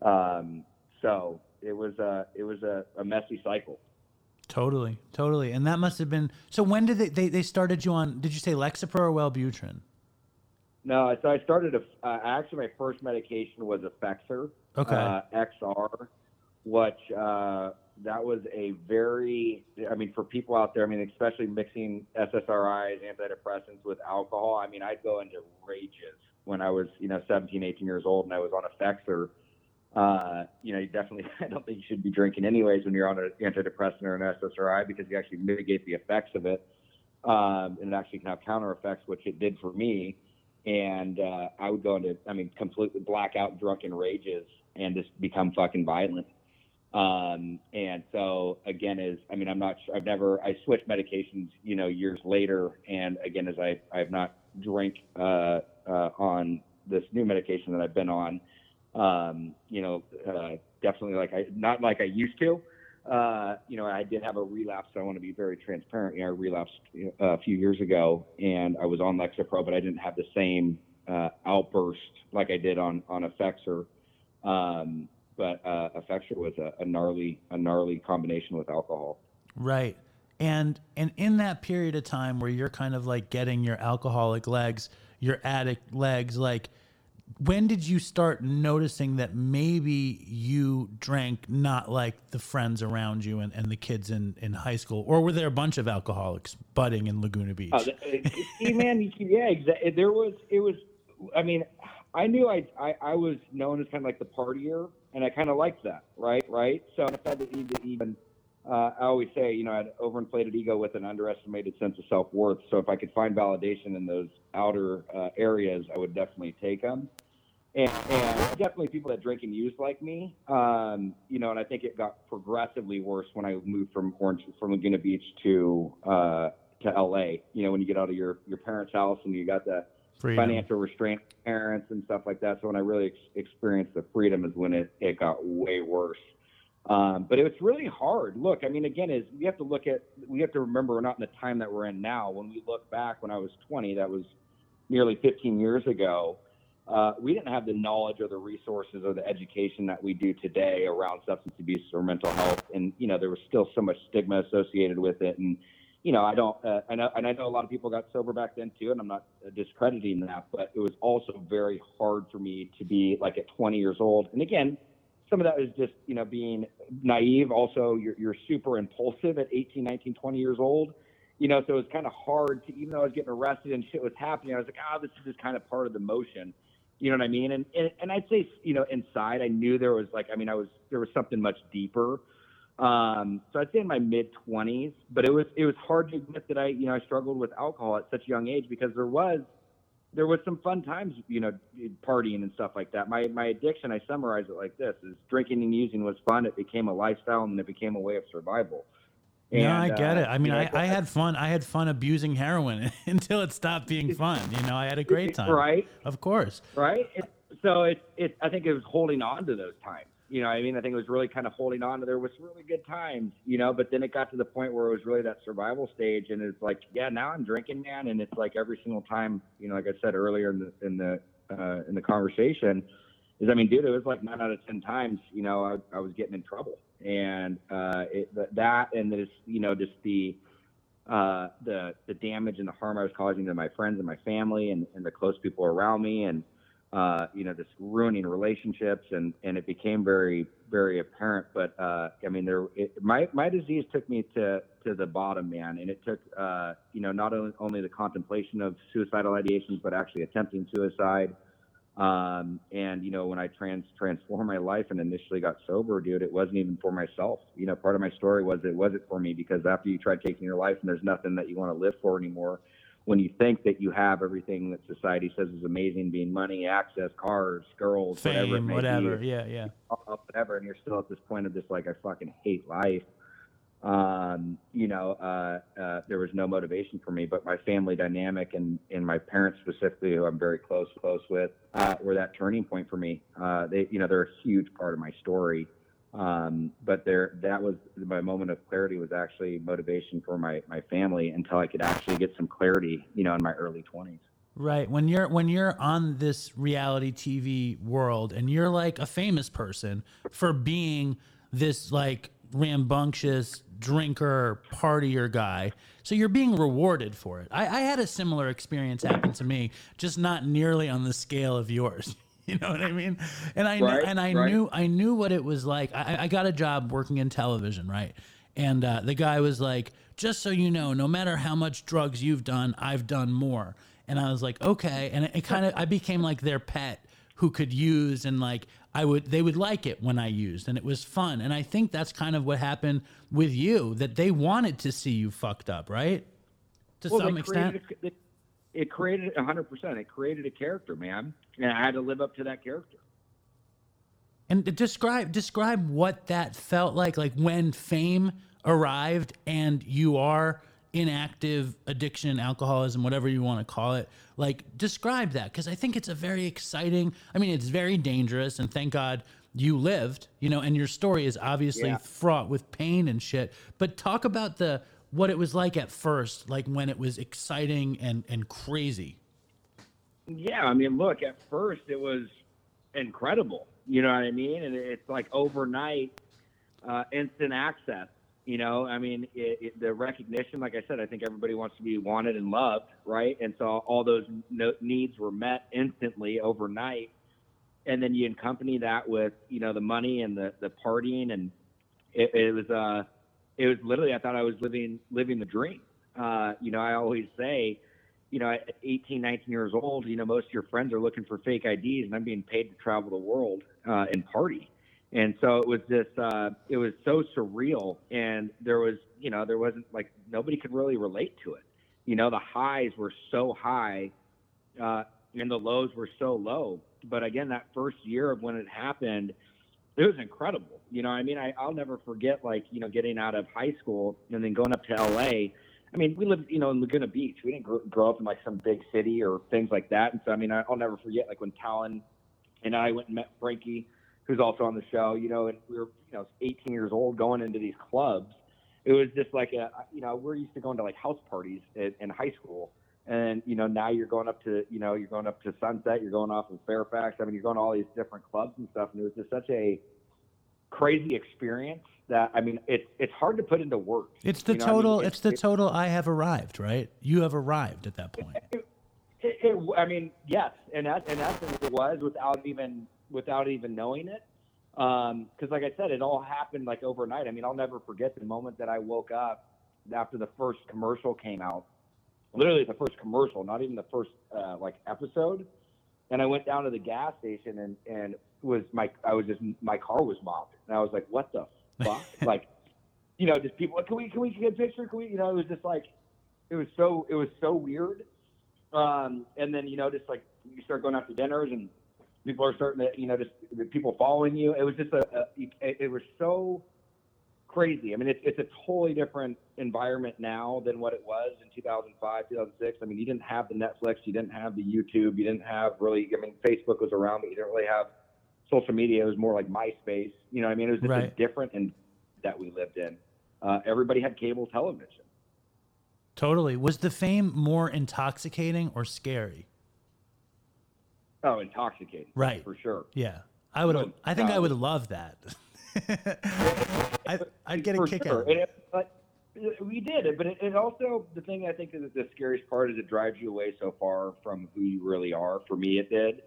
Um, so it was a it was a, a messy cycle. Totally, totally. And that must have been. So when did they they, they started you on? Did you say Lexapro or Wellbutrin? No, so I started a. Uh, actually, my first medication was Effexor, Okay. uh, XR, which uh, that was a very. I mean, for people out there, I mean, especially mixing SSRIs, antidepressants with alcohol. I mean, I'd go into rages when I was, you know, 17, 18 years old, and I was on Effexor. Uh, you know, you definitely. I don't think you should be drinking anyways when you're on an antidepressant or an SSRI because you actually mitigate the effects of it, um, and it actually can have counter effects, which it did for me and uh, I would go into, I mean, completely blackout, drunken rages, and just become fucking violent. Um, and so again, is I mean, I'm not sure. I've never. I switched medications, you know, years later, and again, as I I have not drank uh, uh, on this new medication that I've been on. Um, you know, uh, definitely like I not like I used to. Uh, you know, I did have a relapse. So I want to be very transparent. You know, I relapsed a few years ago, and I was on Lexapro, but I didn't have the same uh, outburst like I did on on Effexor. Um, but uh, Effexor was a, a gnarly a gnarly combination with alcohol. Right. And and in that period of time where you're kind of like getting your alcoholic legs, your addict legs, like when did you start noticing that maybe you drank not like the friends around you and, and the kids in, in high school? Or were there a bunch of alcoholics budding in Laguna Beach? Th- uh, man, yeah, exactly. There was, it was. I mean, I knew I, I, I was known as kind of like the partier, and I kind of liked that, right? Right. So I had to even uh, I always say, you know, I had overinflated ego with an underestimated sense of self worth. So if I could find validation in those outer uh, areas, I would definitely take them. and, and definitely people that drink and use like me. Um, you know, and I think it got progressively worse when I moved from Orange from Laguna Beach to uh, to LA. You know, when you get out of your your parents' house and you got the Freedom. financial restraint parents and stuff like that. So when I really ex- experienced the freedom is when it, it got way worse. Um, but it was really hard. Look, I mean, again, is we have to look at, we have to remember we're not in the time that we're in now. When we look back when I was 20, that was nearly 15 years ago. Uh, we didn't have the knowledge or the resources or the education that we do today around substance abuse or mental health, and you know there was still so much stigma associated with it. And you know, I don't, uh, I know, and I know a lot of people got sober back then too, and I'm not discrediting that, but it was also very hard for me to be like at 20 years old. And again, some of that is just you know being naive. Also, you're you're super impulsive at 18, 19, 20 years old. You know, so it was kind of hard to even though I was getting arrested and shit was happening. I was like, ah, this is just kind of part of the motion. You know what I mean? And, and and I'd say you know inside I knew there was like I mean I was there was something much deeper. Um, so I'd say in my mid 20s, but it was it was hard to admit that I you know I struggled with alcohol at such a young age because there was there was some fun times, you know, partying and stuff like that. My my addiction, I summarize it like this: is drinking and using was fun. It became a lifestyle, and it became a way of survival. no, I get uh, it. I mean, you know, I, I had fun. I had fun abusing heroin until it stopped being fun. You know, I had a great time. Right. Of course. right? It, so it, it, I think it was holding on to those times. You know, I mean, I think it was really kind of holding on to. There was really good times, you know, but then it got to the point where it was really that survival stage, and it's like, yeah, now I'm drinking, man, and it's like every single time, you know, like I said earlier in the in the uh, in the conversation, is I mean, dude, it was like nine out of ten times, you know, I, I was getting in trouble, and uh, it, th- that, and this, you know, just the uh, the the damage and the harm I was causing to my friends and my family and, and the close people around me, and uh, you know, just ruining relationships, and and it became very very apparent. But uh, I mean, there it, my my disease took me to to the bottom, man, and it took uh, you know not only, only the contemplation of suicidal ideations, but actually attempting suicide. Um, and you know, when I trans transformed my life and initially got sober, dude, it wasn't even for myself. You know, part of my story was it wasn't for me because after you try taking your life and there's nothing that you want to live for anymore, when you think that you have everything that society says is amazing, being money, access, cars, girls, whatever, Fame, may whatever. be, Yeah, yeah. uh, whatever, and you're still at this point of just like I fucking hate life. Um, you know, uh, uh, there was no motivation for me, but my family dynamic and, and my parents specifically, who I'm very close close with, uh, were that turning point for me. Uh, they, you know, they're a huge part of my story. Um, but there, that was my moment of clarity was actually motivation for my my family until I could actually get some clarity, you know, in my early 20s. Right. When you're when you're on this reality TV world and you're like a famous person for being this like rambunctious drinker partier guy. So you're being rewarded for it. I, I had a similar experience happen to me, just not nearly on the scale of yours. You know what I mean? And I kn- Right, and I right. knew I knew what it was like. I, I got a job working in television, right? And uh, the guy was like, "Just so you know, no matter how much drugs you've done, I've done more." And I was like, "Okay." And it, it kind of I became like their pet who could use and like I would they would like it when I used and it was fun. And I think that's kind of what happened with you that they wanted to see you fucked up, right? To Well, some they extent. created a- it, created 100%. It created a character, man. And I had to live up to that character. And to describe describe what that felt like, like when fame arrived and you are inactive addiction, alcoholism, whatever you want to call it. Like describe that because I think it's a very exciting. I mean, it's very dangerous, and thank God you lived. You know, and your story is obviously Yeah. fraught with pain and shit. But talk about the what it was like at first, like when it was exciting and and crazy. Yeah, I mean, look, at first it was incredible. You know what I mean? And it's like overnight, uh, instant access. You know, I mean, it, it, the recognition, like I said, I think everybody wants to be wanted and loved, right? And so all those no- needs were met instantly overnight. And then you accompany that with, you know, the money and the, the partying. And it, it was, uh, it was literally, I thought I was living, living the dream. Uh, you know, I always say, you know, at 18, 19 years old, you know, most of your friends are looking for fake IDs, and I'm being paid to travel the world uh, and party. And so it was this, uh, it was so surreal. And there was, you know, there wasn't like nobody could really relate to it. You know, the highs were so high uh, and the lows were so low. but again, that first year of when it happened, it was incredible. You know, I mean, I, I'll never forget like you know getting out of high school and then going up to L.A. I mean, we lived, you know, in Laguna Beach. We didn't grow, grow up in like some big city or things like that. And so, I mean, I, I'll never forget like when Talan and I went and met Frankie, who's also on the show, you know, and we were, you know, 18 years old going into these clubs. It was just like a, you know, we're used to going to like house parties in, in high school. And, you know, now you're going up to, you know, you're going up to Sunset, you're going off of Fairfax. I mean, you're going to all these different clubs and stuff. And it was just such a crazy experience that, I mean, it's, it's hard to put into words. It's the You know what I mean? total. It's- It's the it- total. I have arrived. Right. You have arrived at that point. It, it, I mean, yes, and that, in essence, it was without even without even knowing it. Because, like I said, it all happened like overnight. I mean, I'll never forget the moment that I woke up after the first commercial came out. Literally, the first commercial, not even the first uh, like episode. And I went down to the gas station and and was my I was just my car was mobbed, and I was like, what the fuck? like, you know, just people. Can we can we get a picture? Can we? You know, it was just like, it was so it was so weird. Um, and then you know, just like you start going out to dinners and people are starting to, you know, just the people following you. It was just a, a it, it was so crazy. I mean, it's it's a totally different environment now than what it was in 2005, 2006. I mean, you didn't have the Netflix, you didn't have the YouTube, you didn't have really. I mean, Facebook was around, but you didn't really have social media. It was more like MySpace. You know, what I mean, it was just a different and that we lived in. Uh, everybody had cable television. Totally. Was the fame more intoxicating or scary? Oh, intoxicating. Right. For sure. Yeah. I would. Well, I think I uh, would love that. I, I'd get a kick sure. out. of it. But we did it, but it, it also the thing I think is the scariest part is it drives you away so far from who you really are. For me, it did.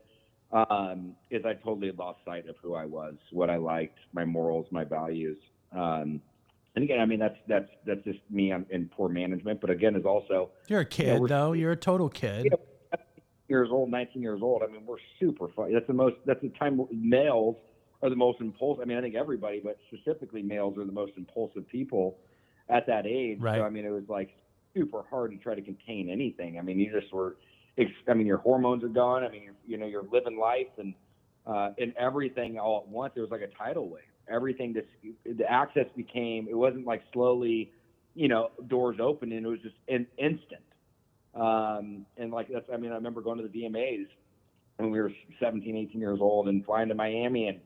Um, is I totally lost sight of who I was, what I liked, my morals, my values. Um, and again, I mean that's that's that's just me I'm in poor management. But again, is also You're a kid, we're- though. You're a total kid. Yeah. years old, 19 years old. I mean, we're super fun. That's the most. That's the time males are the most impulsive. I mean, I think everybody, but specifically males, are the most impulsive people at that age. Right. So I mean, it was like super hard to try to contain anything. I mean, you just were. I mean, your hormones are gone. I mean, you're, you know, you're living life and uh, and everything all at once. It was like a tidal wave. Everything just the access became. It wasn't like slowly, you know, doors opening. It was just an instant. Um, and like that's, I mean, I remember going to the VMAs when we were 17, 18 years old and flying to Miami and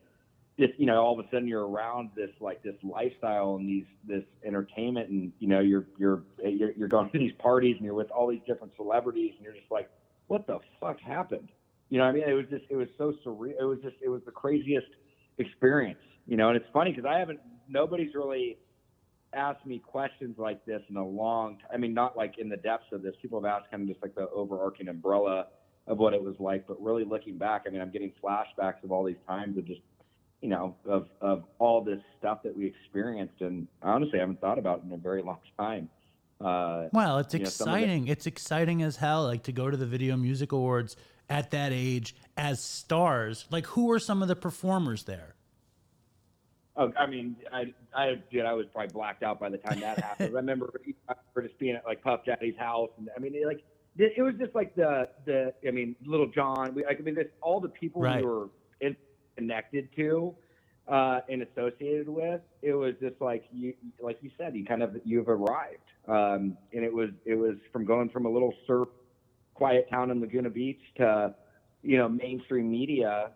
just, you know, all of a sudden you're around this, like this lifestyle and these, this entertainment and, you know, you're, you're, you're going to these parties and you're with all these different celebrities and you're just like, what the fuck happened? You know I mean? It was just, it was so surreal. It was just, it was the craziest experience, you know, and it's funny because I haven't, nobody's really, asked me questions like this in a long time. I mean, not like in the depths of this. People have asked kind of just like the overarching umbrella of what it was like. But really looking back, I mean, I'm getting flashbacks of all these times of just, you know, of, of all this stuff that we experienced. And honestly, I haven't thought about it in a very long time. Uh, Well, it's you know, some of it- exciting. It's exciting as hell. Like to go to the Video Music Awards at that age as stars. Like, who were some of the performers there? Oh, I mean, I, I did. I was probably blacked out by the time that happened. I remember, just being at like Puff Daddy's house, and I mean, it, like it was just like the the. I mean, Lil Jon. We, like, I mean, just all the people Right. we were in, connected to uh, and associated with. It was just like you, like you said, you kind of you've arrived, um, and it was it was from going from a little surf, quiet town in Laguna Beach to, you know, mainstream media,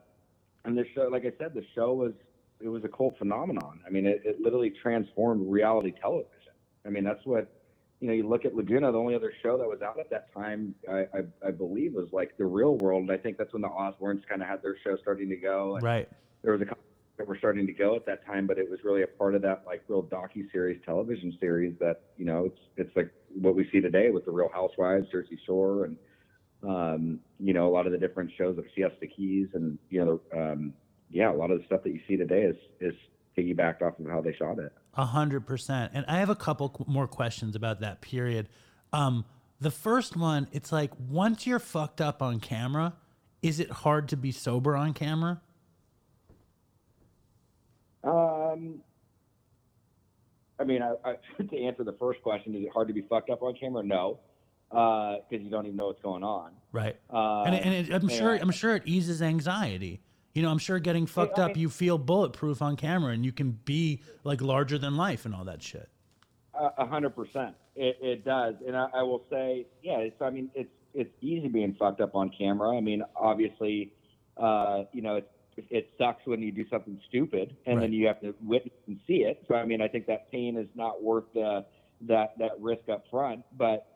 and the show. Like I said, the show was it was a cult phenomenon. I mean, it, it literally transformed reality television. I mean, that's what you know. You look at Laguna. The only other show that was out at that time, I, I, I believe, was like The Real World. And I think that's when the Osbournes kind of had their show starting to go. Right. There was a couple that were starting to go at that time, but it was really a part of that like real docu series television series that you know it's it's like what we see today with the Real Housewives, Jersey Shore, and um, you know a lot of the different shows of Siesta Keys, and you know the, um, yeah, a lot of the stuff that you see today is is piggybacked off of how they shot it. A hundred percent. And I have a couple more questions about that period. Um, the first one, it's like once you're fucked up on camera, is it hard to be sober on camera? Um, I mean, I, I, to answer the first question, is it hard to be fucked up on camera? No. because you don't even know what's going on. Right. Uh, and it, and it, I'm sure. I'm sure it eases anxiety. You know, I'm sure getting fucked I up, mean- you feel bulletproof on camera, and you can be like larger than life and all that shit. A hundred percent. It, it does, and I, I will say, yeah. It's. I mean, it's it's easy being fucked up on camera. I mean, obviously, uh, you know, it, it sucks when you do something stupid, and then you have to witness and see it. So, I mean, I think that pain is not worth the that that risk up front. But,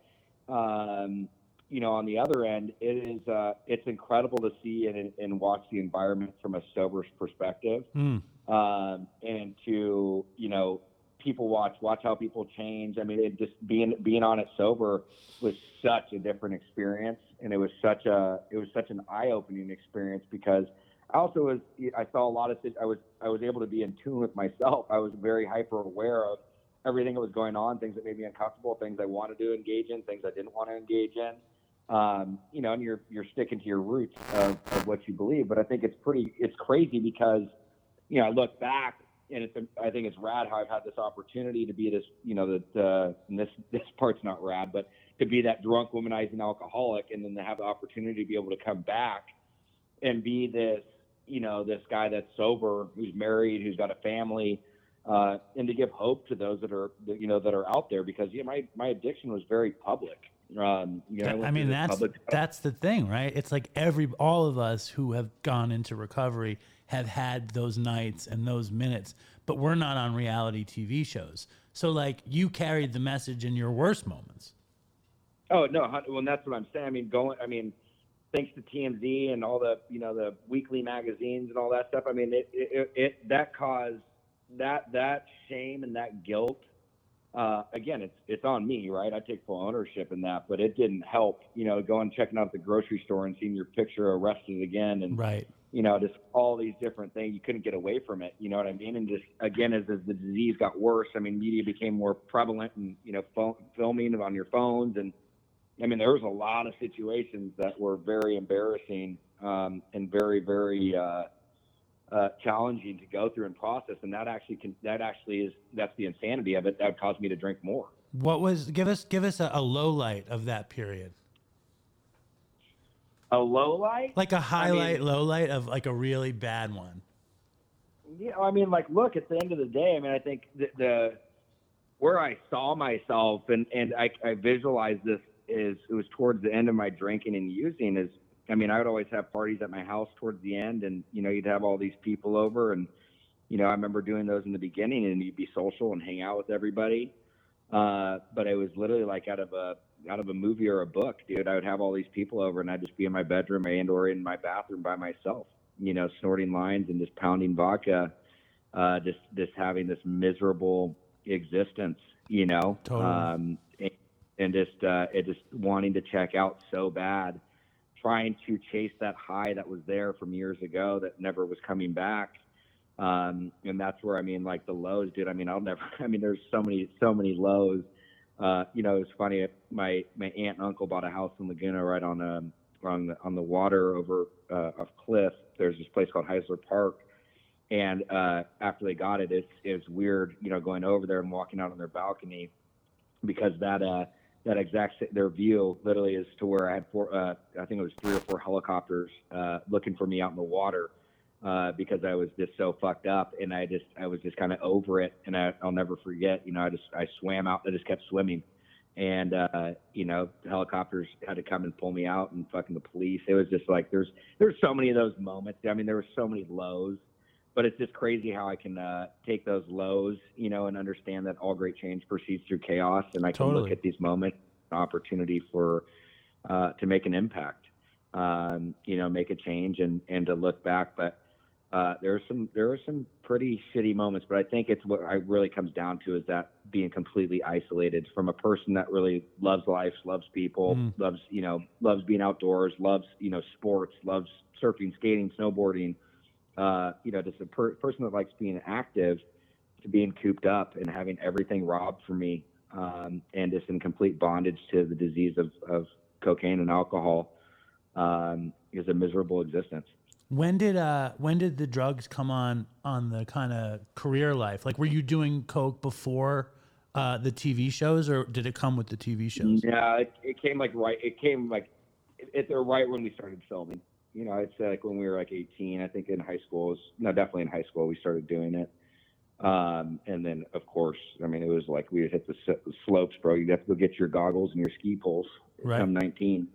um, you know, on the other end, it is. Uh, it's incredible to see and, and watch the environment from a sober perspective Mm. um, and to you know people watch watch how people change i mean it just being being on it sober was such a different experience and it was such a it was such an eye-opening experience because i also was i saw a lot of i was i was able to be in tune with myself. I was very hyper aware of everything that was going on things that made me uncomfortable things i wanted to engage in things i didn't want to engage in. Um, you know and you're you're sticking to your roots of, of what you believe. But i think it's pretty it's crazy because you know, I look back and it's, I think it's rad how I've had this opportunity to be this, you know, the and this, this part's not rad, but to be that drunk womanizing alcoholic and then to have the opportunity to be able to come back and be this, you know, this guy that's sober, who's married, who's got a family, uh, and to give hope to those that are, you know, that are out there because, yeah, my, my addiction was very public. Um, you know, I, went mean, that's public- that's the thing, right? It's like every all of us who have gone into recovery have had those nights and those minutes, but we're not on reality TV shows. So like you carried the message in your worst moments. Oh no, well that's what I'm saying. I mean, going. I mean, thanks to TMZ and all the you know the weekly magazines and all that stuff. I mean, it it, it that caused that that shame and that guilt. Uh, again, it's it's on me, right? I take full ownership in that, but it didn't help. You know, going checking out the grocery store and seeing your picture arrested again, and Right. you know, just all these different things. You couldn't get away from it. You know what I mean? And just again, as, as the disease got worse, I mean, media became more prevalent, and you know, phone, filming on your phones, and I mean, there was a lot of situations that were very embarrassing um, and very, very uh, uh, challenging to go through and process. And that actually can, that actually is that's the insanity of it. That caused me to drink more. What was give us give us a, a low light of that period. A low light, Like a highlight, mean- low light of like a really bad one. Yeah, I mean, like, look, at the end of the day, I mean, I think the, the where I saw myself and and I, I visualized this is it was towards the end of my drinking and using. Is I mean, I would always have parties at my house towards the end, and you know, you'd have all these people over, and you know, I remember doing those in the beginning, and you'd be social and hang out with everybody. Uh, but it was literally like out of a out of a movie or a book, dude. I would have all these people over, and I'd just be in my bedroom and or in my bathroom by myself, you know, snorting lines and just pounding vodka, uh, just just having this miserable existence, you know, Totally. um, and, just uh, just wanting to check out so bad, trying to chase that high that was there from years ago that never was coming back. Um, and that's where I mean, like the lows, dude. I mean, I'll never. I mean, there's so many, so many lows. Uh, you know, it's funny. My my aunt and uncle bought a house in Laguna, right on um on the on the water over uh, a cliff. There's this place called Heisler Park, and uh, after they got it, it's it's weird, you know, going over there and walking out on their balcony because that uh that exact their view literally is to where I had four uh I think it was three or four helicopters uh looking for me out in the water uh because I was just so fucked up and I just I was just kind of over it and I, I'll never forget you know I just I swam out I just kept swimming. And uh you know the helicopters had to come and pull me out and fucking the police. It was just like there's there's so many of those moments. I mean there were so many lows but it's just crazy how I can uh, take those lows, you know, and understand that all great change proceeds through chaos, and I can Totally. look at these moments, an opportunity for uh, to make an impact, um, you know, make a change, and and to look back. But uh, there are some there are some pretty shitty moments, but I think it's what I really comes down to is that being completely isolated from a person that really loves life, loves people, Mm. loves you know, loves being outdoors, loves you know sports, loves surfing, skating, snowboarding uh, you know, just a per- person that likes being active to being cooped up and having everything robbed from me um, and just in complete bondage to the disease of, of cocaine and alcohol um, is a miserable existence. When did uh when did the drugs come on on the kind of career life? Like were you doing coke before uh, the TV shows, or did it come with the TV shows? Yeah, it, it came like right. It came like it, it right when we started filming. You know, it's like when we were like 18. I think in high school. Was, no, definitely in high school we started doing it. Um, and then of course, I mean, it was like we would hit the s- slopes, bro. You'd have to go get your goggles and your ski poles. Right. I'm 19.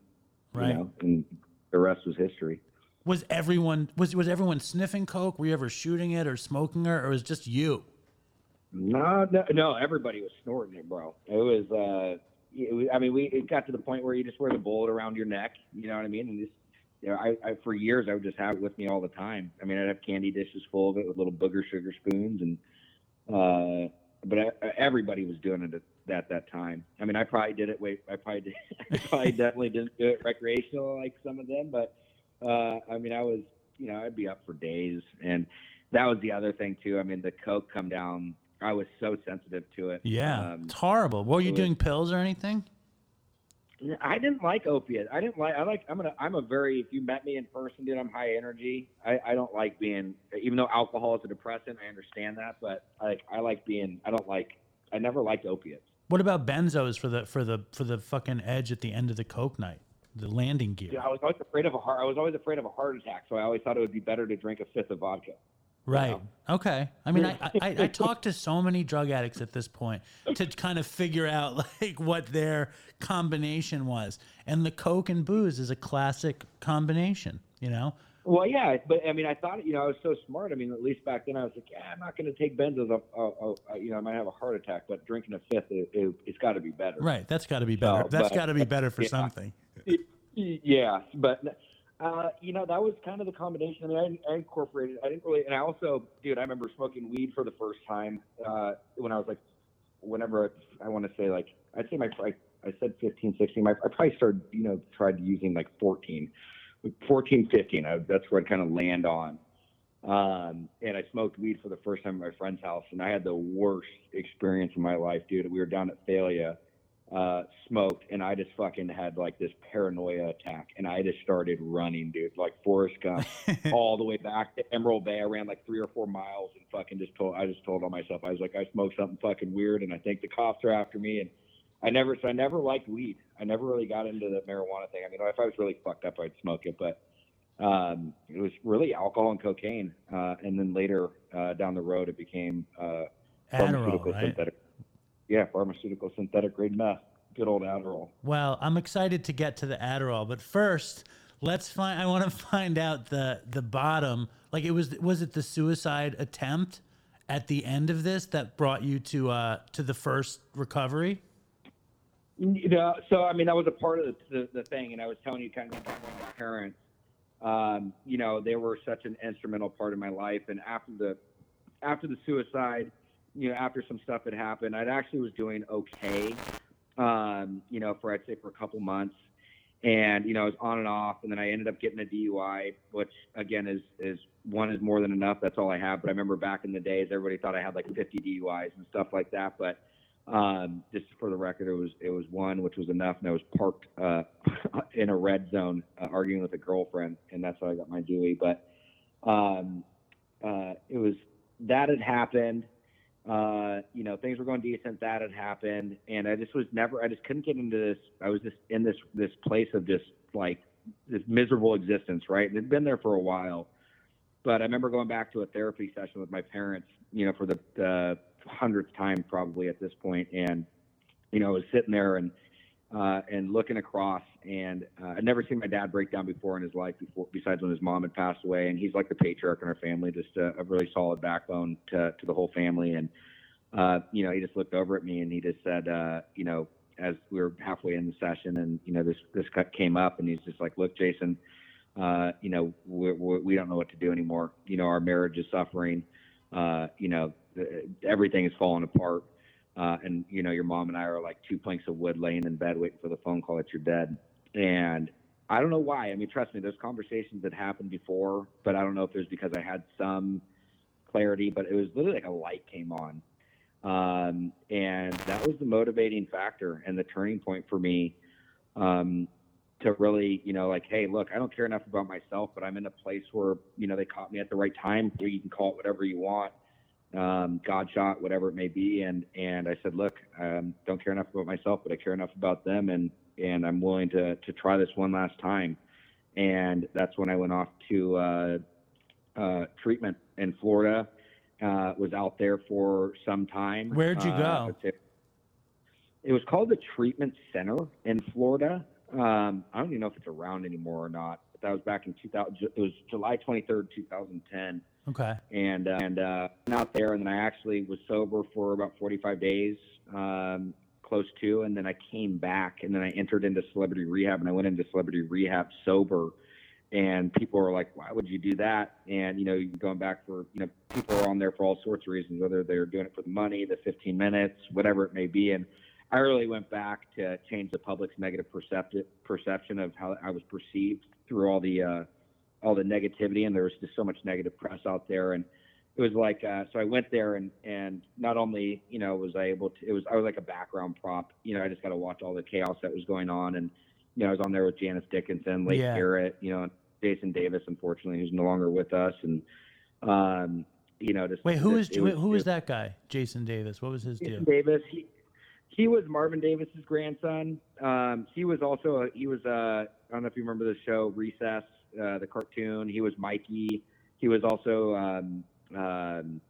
Right. You know, and the rest was history. Was everyone was was everyone sniffing coke? Were you ever shooting it or smoking it, or was it just you? No, no, no. Everybody was snorting it, bro. It was. uh it was, I mean, we it got to the point where you just wear the bullet around your neck. You know what I mean? And just, you know, I, I for years I would just have it with me all the time. I mean, I'd have candy dishes full of it with little booger sugar spoons, and uh, but I, everybody was doing it at that that time. I mean, I probably did it. Wait, I probably did. I probably definitely didn't do it recreational like some of them, but uh, I mean, I was, you know, I'd be up for days, and that was the other thing too. I mean, the coke come down. I was so sensitive to it. Yeah, Um, it's horrible. Were you doing pills or anything? I didn't like opiate. I didn't like. I like. I'm gonna. I'm a very. If you met me in person, dude, I'm high energy. I, I don't like being. Even though alcohol is a depressant, I understand that. But like, I like being. I don't like. I never liked opiates. What about benzos for the for the for the fucking edge at the end of the coke night, the landing gear? Dude, I was always afraid of a heart. I was always afraid of a heart attack. So I always thought it would be better to drink a fifth of vodka. Right. Okay. I mean, I, I I talked to so many drug addicts at this point to kind of figure out like what their combination was, and the coke and booze is a classic combination. You know. Well, yeah, but I mean, I thought, you know, I was so smart. I mean, at least back then, I was like, yeah, I'm not going to take benzos. I'll, you know, I might have a heart attack, but drinking a fifth, it, it, it's got to be better. Right. That's got to be better. No, That's got to be better for yeah. something. Yeah, but uh, you know that was kind of the combination. I mean, I, I incorporated. I didn't really, and I also, dude, I remember smoking weed for the first time uh, when I was like, whenever I, I want to say like, I'd say my, I, I said 15, 16. My, I probably started, you know, tried using like 14, 14, 15. I, that's where I'd kind of land on. Um, and I smoked weed for the first time at my friend's house, and I had the worst experience in my life, dude. We were down at Thalia, uh, smoked, and I just fucking had like this paranoia attack, and I just started running, dude, like Forrest Gump, all the way back to Emerald Bay. I ran like three or four miles, and fucking just told, I just told on myself, I was like, I smoked something fucking weird, and I think the cops are after me, and I never, so I never liked weed. I never really got into the marijuana thing. I mean, if I was really fucked up, I'd smoke it, but um, it was really alcohol and cocaine, uh, and then later uh, down the road, it became uh, pharmaceutical Adderall, right? synthetic. Yeah, pharmaceutical synthetic grade meth. Good old Adderall. Well, I'm excited to get to the Adderall, but first, let's find. I want to find out the the bottom. Like it was was it the suicide attempt at the end of this that brought you to uh to the first recovery? You know, so I mean, that was a part of the, the, the thing, and I was telling you kind of about my parents. Um, you know, they were such an instrumental part of my life, and after the after the suicide, you know, after some stuff had happened, I actually was doing okay. Um, you know, for I'd say for a couple months, and you know, I was on and off, and then I ended up getting a DUI, which again is is one is more than enough. That's all I have. But I remember back in the days, everybody thought I had like 50 DUIs and stuff like that, but um, just for the record, it was it was one, which was enough, and I was parked uh, in a red zone uh, arguing with a girlfriend, and that's how I got my Dewey. But um, uh, it was that had happened. Uh, you know, things were going decent. That had happened, and I just was never. I just couldn't get into this. I was just in this this place of just like this miserable existence, right? And it'd been there for a while. But I remember going back to a therapy session with my parents, you know, for the, the hundredth time probably at this point, and you know, I was sitting there and uh, and looking across, and uh, I'd never seen my dad break down before in his life, before besides when his mom had passed away, and he's like the patriarch in our family, just a, a really solid backbone to to the whole family, and uh, you know, he just looked over at me and he just said, uh, you know, as we were halfway in the session, and you know, this this cut came up, and he's just like, look, Jason uh, you know, we're, we're, we don't know what to do anymore. You know, our marriage is suffering. Uh, you know, everything is falling apart. Uh, and you know, your mom and I are like two planks of wood laying in bed waiting for the phone call that you're dead. And I don't know why. I mean, trust me, those conversations had happened before, but I don't know if it was because I had some clarity, but it was literally like a light came on. Um, and that was the motivating factor and the turning point for me. Um, to really, you know, like, hey, look, I don't care enough about myself, but I'm in a place where, you know, they caught me at the right time. You can call it whatever you want. Um, God shot, whatever it may be. And and I said, look, um, don't care enough about myself, but I care enough about them, and and I'm willing to to try this one last time. And that's when I went off to uh, uh, treatment in Florida. Uh, was out there for some time. Where'd you Uh, go? Say- It was called the Treatment Center in Florida. Um, I don't even know if it's around anymore or not. But that was back in 2000. It was July 23rd, 2010 Okay. and uh, and uh, out there, and then I actually was sober for about 45 days, um, close to, and then I came back, and then I entered into celebrity rehab, and I went into celebrity rehab sober, and people were like, "Why would you do that?" And you know, going back for you know, people are on there for all sorts of reasons, whether they're doing it for the money, the 15 minutes, whatever it may be, and I really went back to change the public's negative percepti- perception of how I was perceived through all the uh, all the negativity, and there was just so much negative press out there, and it was like uh, so I went there and and not only you know was I able to it was I was like a background prop, you know I just got to watch all the chaos that was going on, and you know I was on there with Janice Dickinson, Leif Yeah. Garrett, you know Jason Davis, unfortunately who's no longer with us, and um, you know just Wait, who just- is wait, who is that guy? Jason Davis. What was his deal? Jason Davis. He he was Marvin Davis's grandson. Um, he was also a, he was uh, I don't know if you remember the show Recess, uh, the cartoon. He was Mikey. He was also um, um,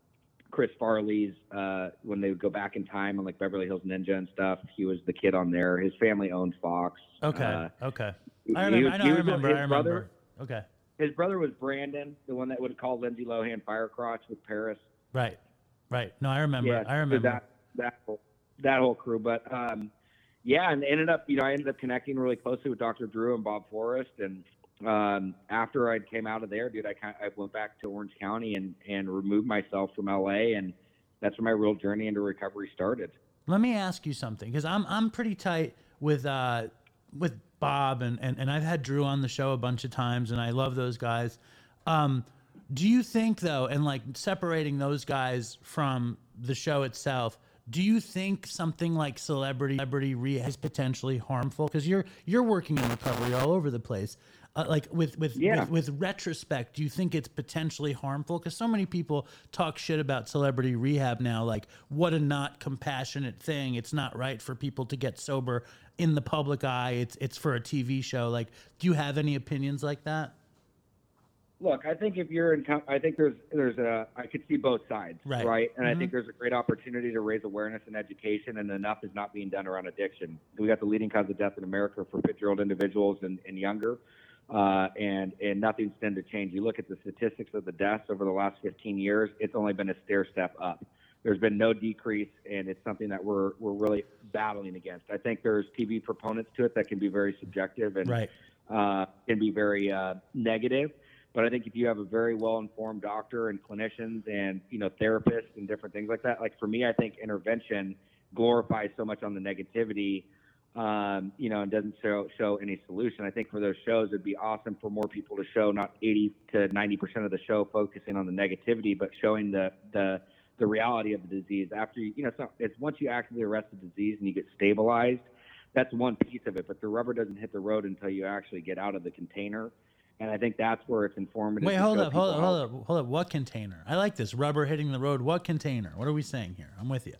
Chris Farley's uh, when they would go back in time on like Beverly Hills Ninja and stuff. He was the kid on there. His family owned Fox. Okay. Uh, okay. I remember. was- I know. I remember. I remember. brother, Okay. his brother was Brandon, the one that would call Lindsay Lohan Firecrotch with Paris. Right. Right. No, I remember. yeah, I remember. that that whole, that whole crew. But um, yeah, and ended up, you know, I ended up connecting really closely with Dr. Drew and Bob Forrest, and um, after I came out of there, dude, I kind I went back to Orange County and and removed myself from LA, and that's where my real journey into recovery started. Let me ask you something because I'm I'm pretty tight with uh with Bob and, and and I've had Drew on the show a bunch of times and I love those guys. Um, do you think though, and like separating those guys from the show itself, do you think something like celebrity celebrity rehab is potentially harmful? Because you're you're working in recovery all over the place. Uh, like with with, Yeah. with with retrospect, do you think it's potentially harmful? Because so many people talk shit about celebrity rehab now. Like, what a not compassionate thing. It's not right for people to get sober in the public eye. It's it's for a TV show. Like, do you have any opinions like that? Look, I think if you're in, I think there's there's a I could see both sides, Right. And I think there's a great opportunity to raise awareness and education, and enough is not being done around addiction. We got the leading cause of death in America for 50 year old individuals and, and younger, uh, and and nothing's tend to change. You look at the statistics of the deaths over the last 15 years; it's only been a stair step up. There's been no decrease, and it's something that we're we're really battling against. I think there's TV proponents to it that can be very subjective and Right. uh, can be very uh, negative. But I think if you have a very well-informed doctor and clinicians and you know therapists and different things like that, like for me, I think intervention glorifies so much on the negativity, um, you know, and doesn't show show any solution. I think for those shows, it'd be awesome for more people to show not 80 to 90 percent of the show focusing on the negativity, but showing the the the reality of the disease. After you, you know, it's, not, it's once you actively arrest the disease and you get stabilized, that's one piece of it. But the rubber doesn't hit the road until you actually get out of the container. And I think that's where it's informative. Wait, hold up, hold up, hold up, hold up. What container? I like this. Rubber hitting the road. What container? What are we saying here? I'm with you.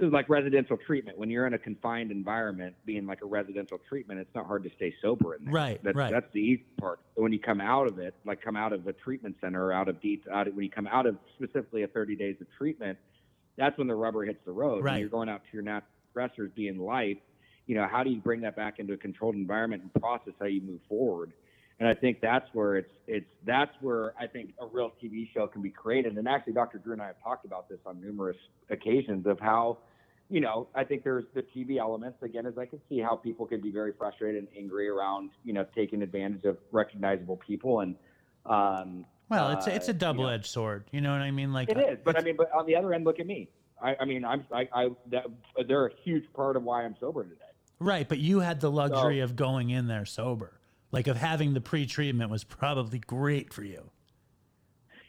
Like residential treatment. When you're in a confined environment, being like a residential treatment, it's not hard to stay sober in there. Right, That's, right. That's the easy part. But when you come out of it, like come out of a treatment center or out of deep, out of, when you come out of specifically a 30 days of treatment, that's when the rubber hits the road. Right. When you're going out to your natural stressors, being life, you know, how do you bring that back into a controlled environment and process how you move forward? And I think that's where it's it's that's where I think a real TV show can be created. And actually, Dr. Drew and I have talked about this on numerous occasions of how, you know, I think there's the TV elements again, as I can see how people can be very frustrated and angry around, you know, taking advantage of recognizable people and. Um, Well, it's a, it's uh, a you know, double edged sword. You know what I mean? Like it is, but I mean, but on the other end, look at me. I, I mean, I'm I, I that, they're a huge part of why I'm sober today. Right, but you had the luxury of going in there sober. Like of having the pre-treatment was probably great for you.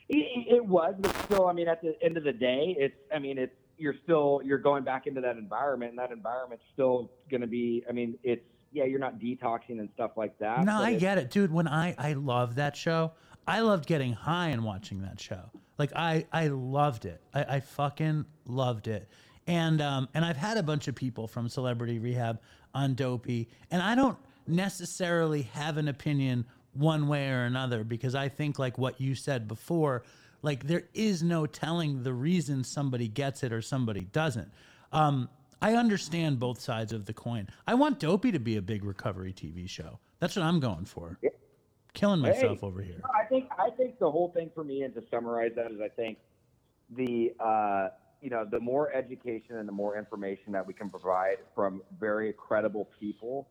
It, it was, but still, I mean, at the end of the day, it's I mean, it's you're still you're going back into that environment, and that environment's still going to be. I mean, it's yeah, you're not detoxing and stuff like that. No, I get it, dude. When I I love that show. I loved getting high and watching that show. Like I I loved it. I, I fucking loved it. And um and I've had a bunch of people from Celebrity Rehab on Dopey, and I don't necessarily have an opinion one way or another because I think like what you said before, like there is no telling the reason somebody gets it or somebody doesn't. Um, I understand both sides of the coin. I want Dopey to be a big recovery TV show. That's what I'm going for. Killing myself Hey, over here. no, I think I think the whole thing for me, and to summarize that, is I think the uh, you know the more education and the more information that we can provide from very credible people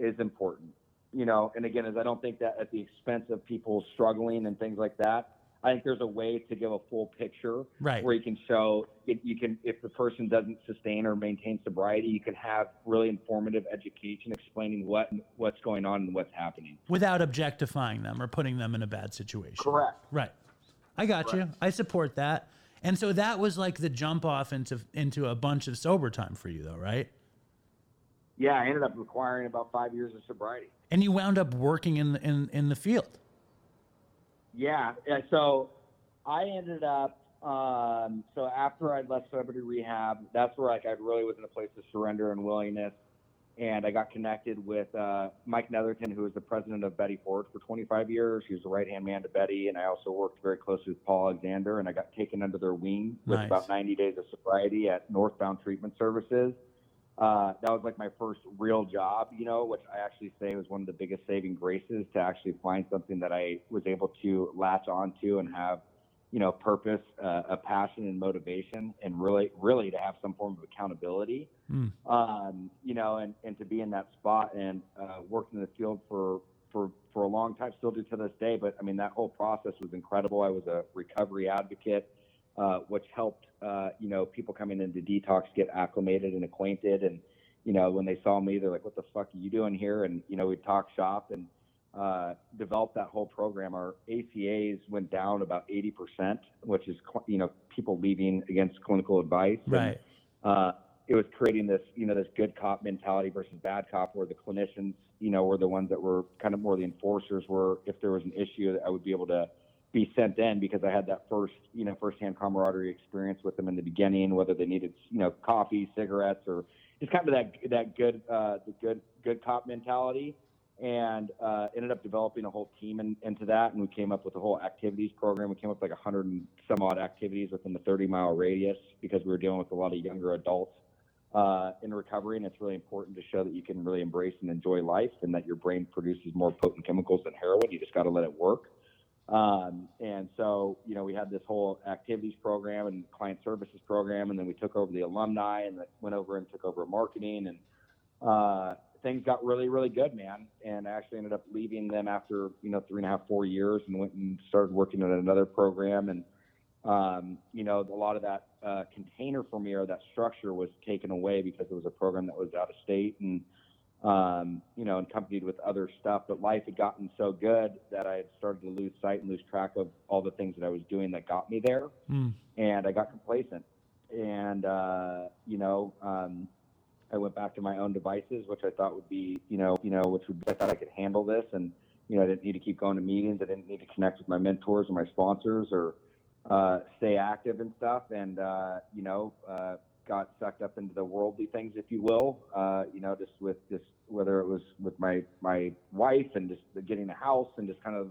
is important. You know, and again, is I don't think that at the expense of people struggling and things like that. I think there's a way to give a full picture Right. where you can show if you can if the person doesn't sustain or maintain sobriety, you can have really informative education explaining what what's going on and what's happening. Without objectifying them or putting them in a bad situation. Correct. Right. I got you. I support that. And so that was like the jump off into into a bunch of sober time for you though, right? Yeah, I ended up requiring about five years of sobriety. And you wound up working in the in, in the field. Yeah, yeah, so I ended up. Um, so after I left celebrity rehab, that's where like I really was in a place of surrender and willingness, and I got connected with uh, Mike Netherton, who was the president of Betty Ford for 25 years. He was the right hand man to Betty, and I also worked very closely with Paul Alexander, and I got taken under their wing with Nice. about 90 days of sobriety at Northbound Treatment Services. Uh, that was like my first real job, you know, which I actually say was one of the biggest saving graces to actually find something that I was able to latch onto and have, you know, purpose, uh, a passion and motivation, and really, really to have some form of accountability, Mm. um, you know, and, and to be in that spot and uh, worked in the field for, for, for a long time, still do to this day. But I mean, that whole process was incredible. I was a recovery advocate uh, which helped uh, you know people coming into detox get acclimated and acquainted and you know when they saw me they're like what the fuck are you doing here and you know we talk shop and uh, developed that whole program our acas went down about 80% which is cl- you know people leaving against clinical advice And, Right. uh, it was creating this, you know, this good cop mentality versus bad cop, where the clinicians, you know, were the ones that were kind of more the enforcers. Where if there was an issue, I would be able to be sent in because I had that first, you know, firsthand camaraderie experience with them in the beginning, whether they needed, you know, coffee, cigarettes, or just kind of that that good, uh, the good good cop mentality. And uh, ended up developing a whole team in, into that, and we came up with a whole activities program. We came up with like a hundred and some odd activities within the 30 mile radius because we were dealing with a lot of younger adults uh, in recovery, and it's really important to show that you can really embrace and enjoy life, and that your brain produces more potent chemicals than heroin. You just got to let it work. Um, and so, you know, we had this whole activities program and client services program, and then we took over the alumni, and went over and took over marketing, and uh, things got really, really good, man. And I actually ended up leaving them after you know three and a half, four years, and went and started working on another program, and um, you know, a lot of that uh, container for me or that structure was taken away because it was a program that was out of state and, um, you know, accompanied with other stuff. But life had gotten so good that I had started to lose sight and lose track of all the things that I was doing that got me there. Mm. And I got complacent. And, uh, you know, um, I went back to my own devices, which I thought would be, you know, you know, which would, I thought I could handle this. And, you know, I didn't need to keep going to meetings. I didn't need to connect with my mentors or my sponsors or, uh, stay active and stuff, and uh, you know, uh, got sucked up into the worldly things, if you will. Uh, you know, just with just whether it was with my my wife and just getting a house and just kind of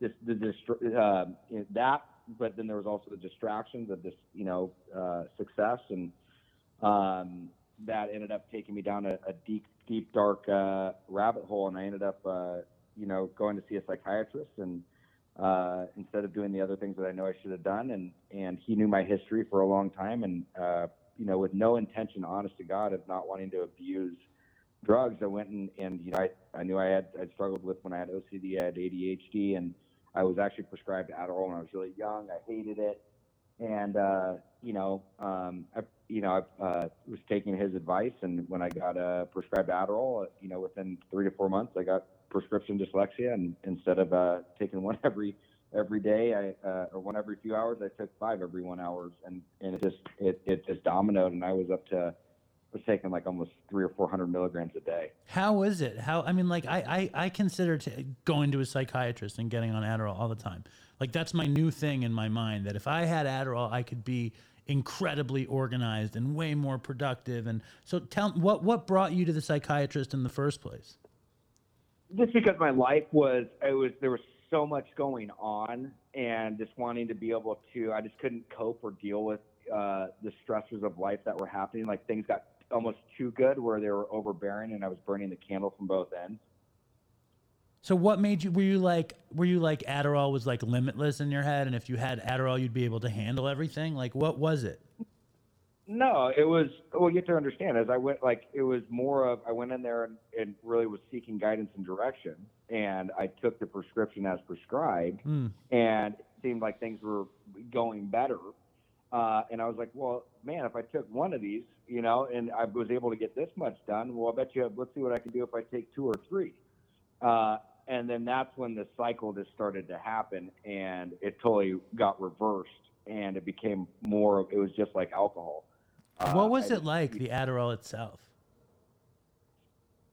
just the distra- uh, that. But then there was also the distractions of this, you know, uh, success, and um, that ended up taking me down a, a deep, deep, dark uh, rabbit hole, and I ended up, uh, you know, going to see a psychiatrist and uh, instead of doing the other things that I know I should have done. And, and he knew my history for a long time and, uh, you know, with no intention, honest to God, of not wanting to abuse drugs, I went and, and you know, I, I knew I had, I'd struggled with when I had OCD, I had ADHD, and I was actually prescribed Adderall when I was really young. I hated it. And, uh, you know, um, I, you know, I uh, was taking his advice, and when I got uh, prescribed Adderall, uh, you know, within three to four months, I got prescription dyslexia, and instead of uh, taking one every every day, I uh, or one every few hours, I took five every one hours, and and it just it it just dominoed, and I was up to was taking like almost three or four hundred milligrams a day. How is it? How I mean, like I I, I consider t- going to a psychiatrist and getting on Adderall all the time. Like that's my new thing in my mind. That if I had Adderall, I could be incredibly organized and way more productive. And so, tell what what brought you to the psychiatrist in the first place? just because my life was it was there was so much going on and just wanting to be able to i just couldn't cope or deal with uh, the stressors of life that were happening like things got almost too good where they were overbearing and i was burning the candle from both ends So what made you? Were you like? Were you like Adderall was like limitless in your head, and if you had Adderall, you'd be able to handle everything? Like what was it? no it was well you have to understand as i went like it was more of i went in there and, and really was seeking guidance and direction and i took the prescription as prescribed Mm. and it seemed like things were going better. Uh, and I was like, well, man, if I took one of these, you know, and I was able to get this much done, well, I bet you, let's see what I can do if I take two or three. Uh, and then that's when the cycle just started to happen, and it totally got reversed, and it became more it was just like alcohol. Uh, what was I it like? The Adderall itself.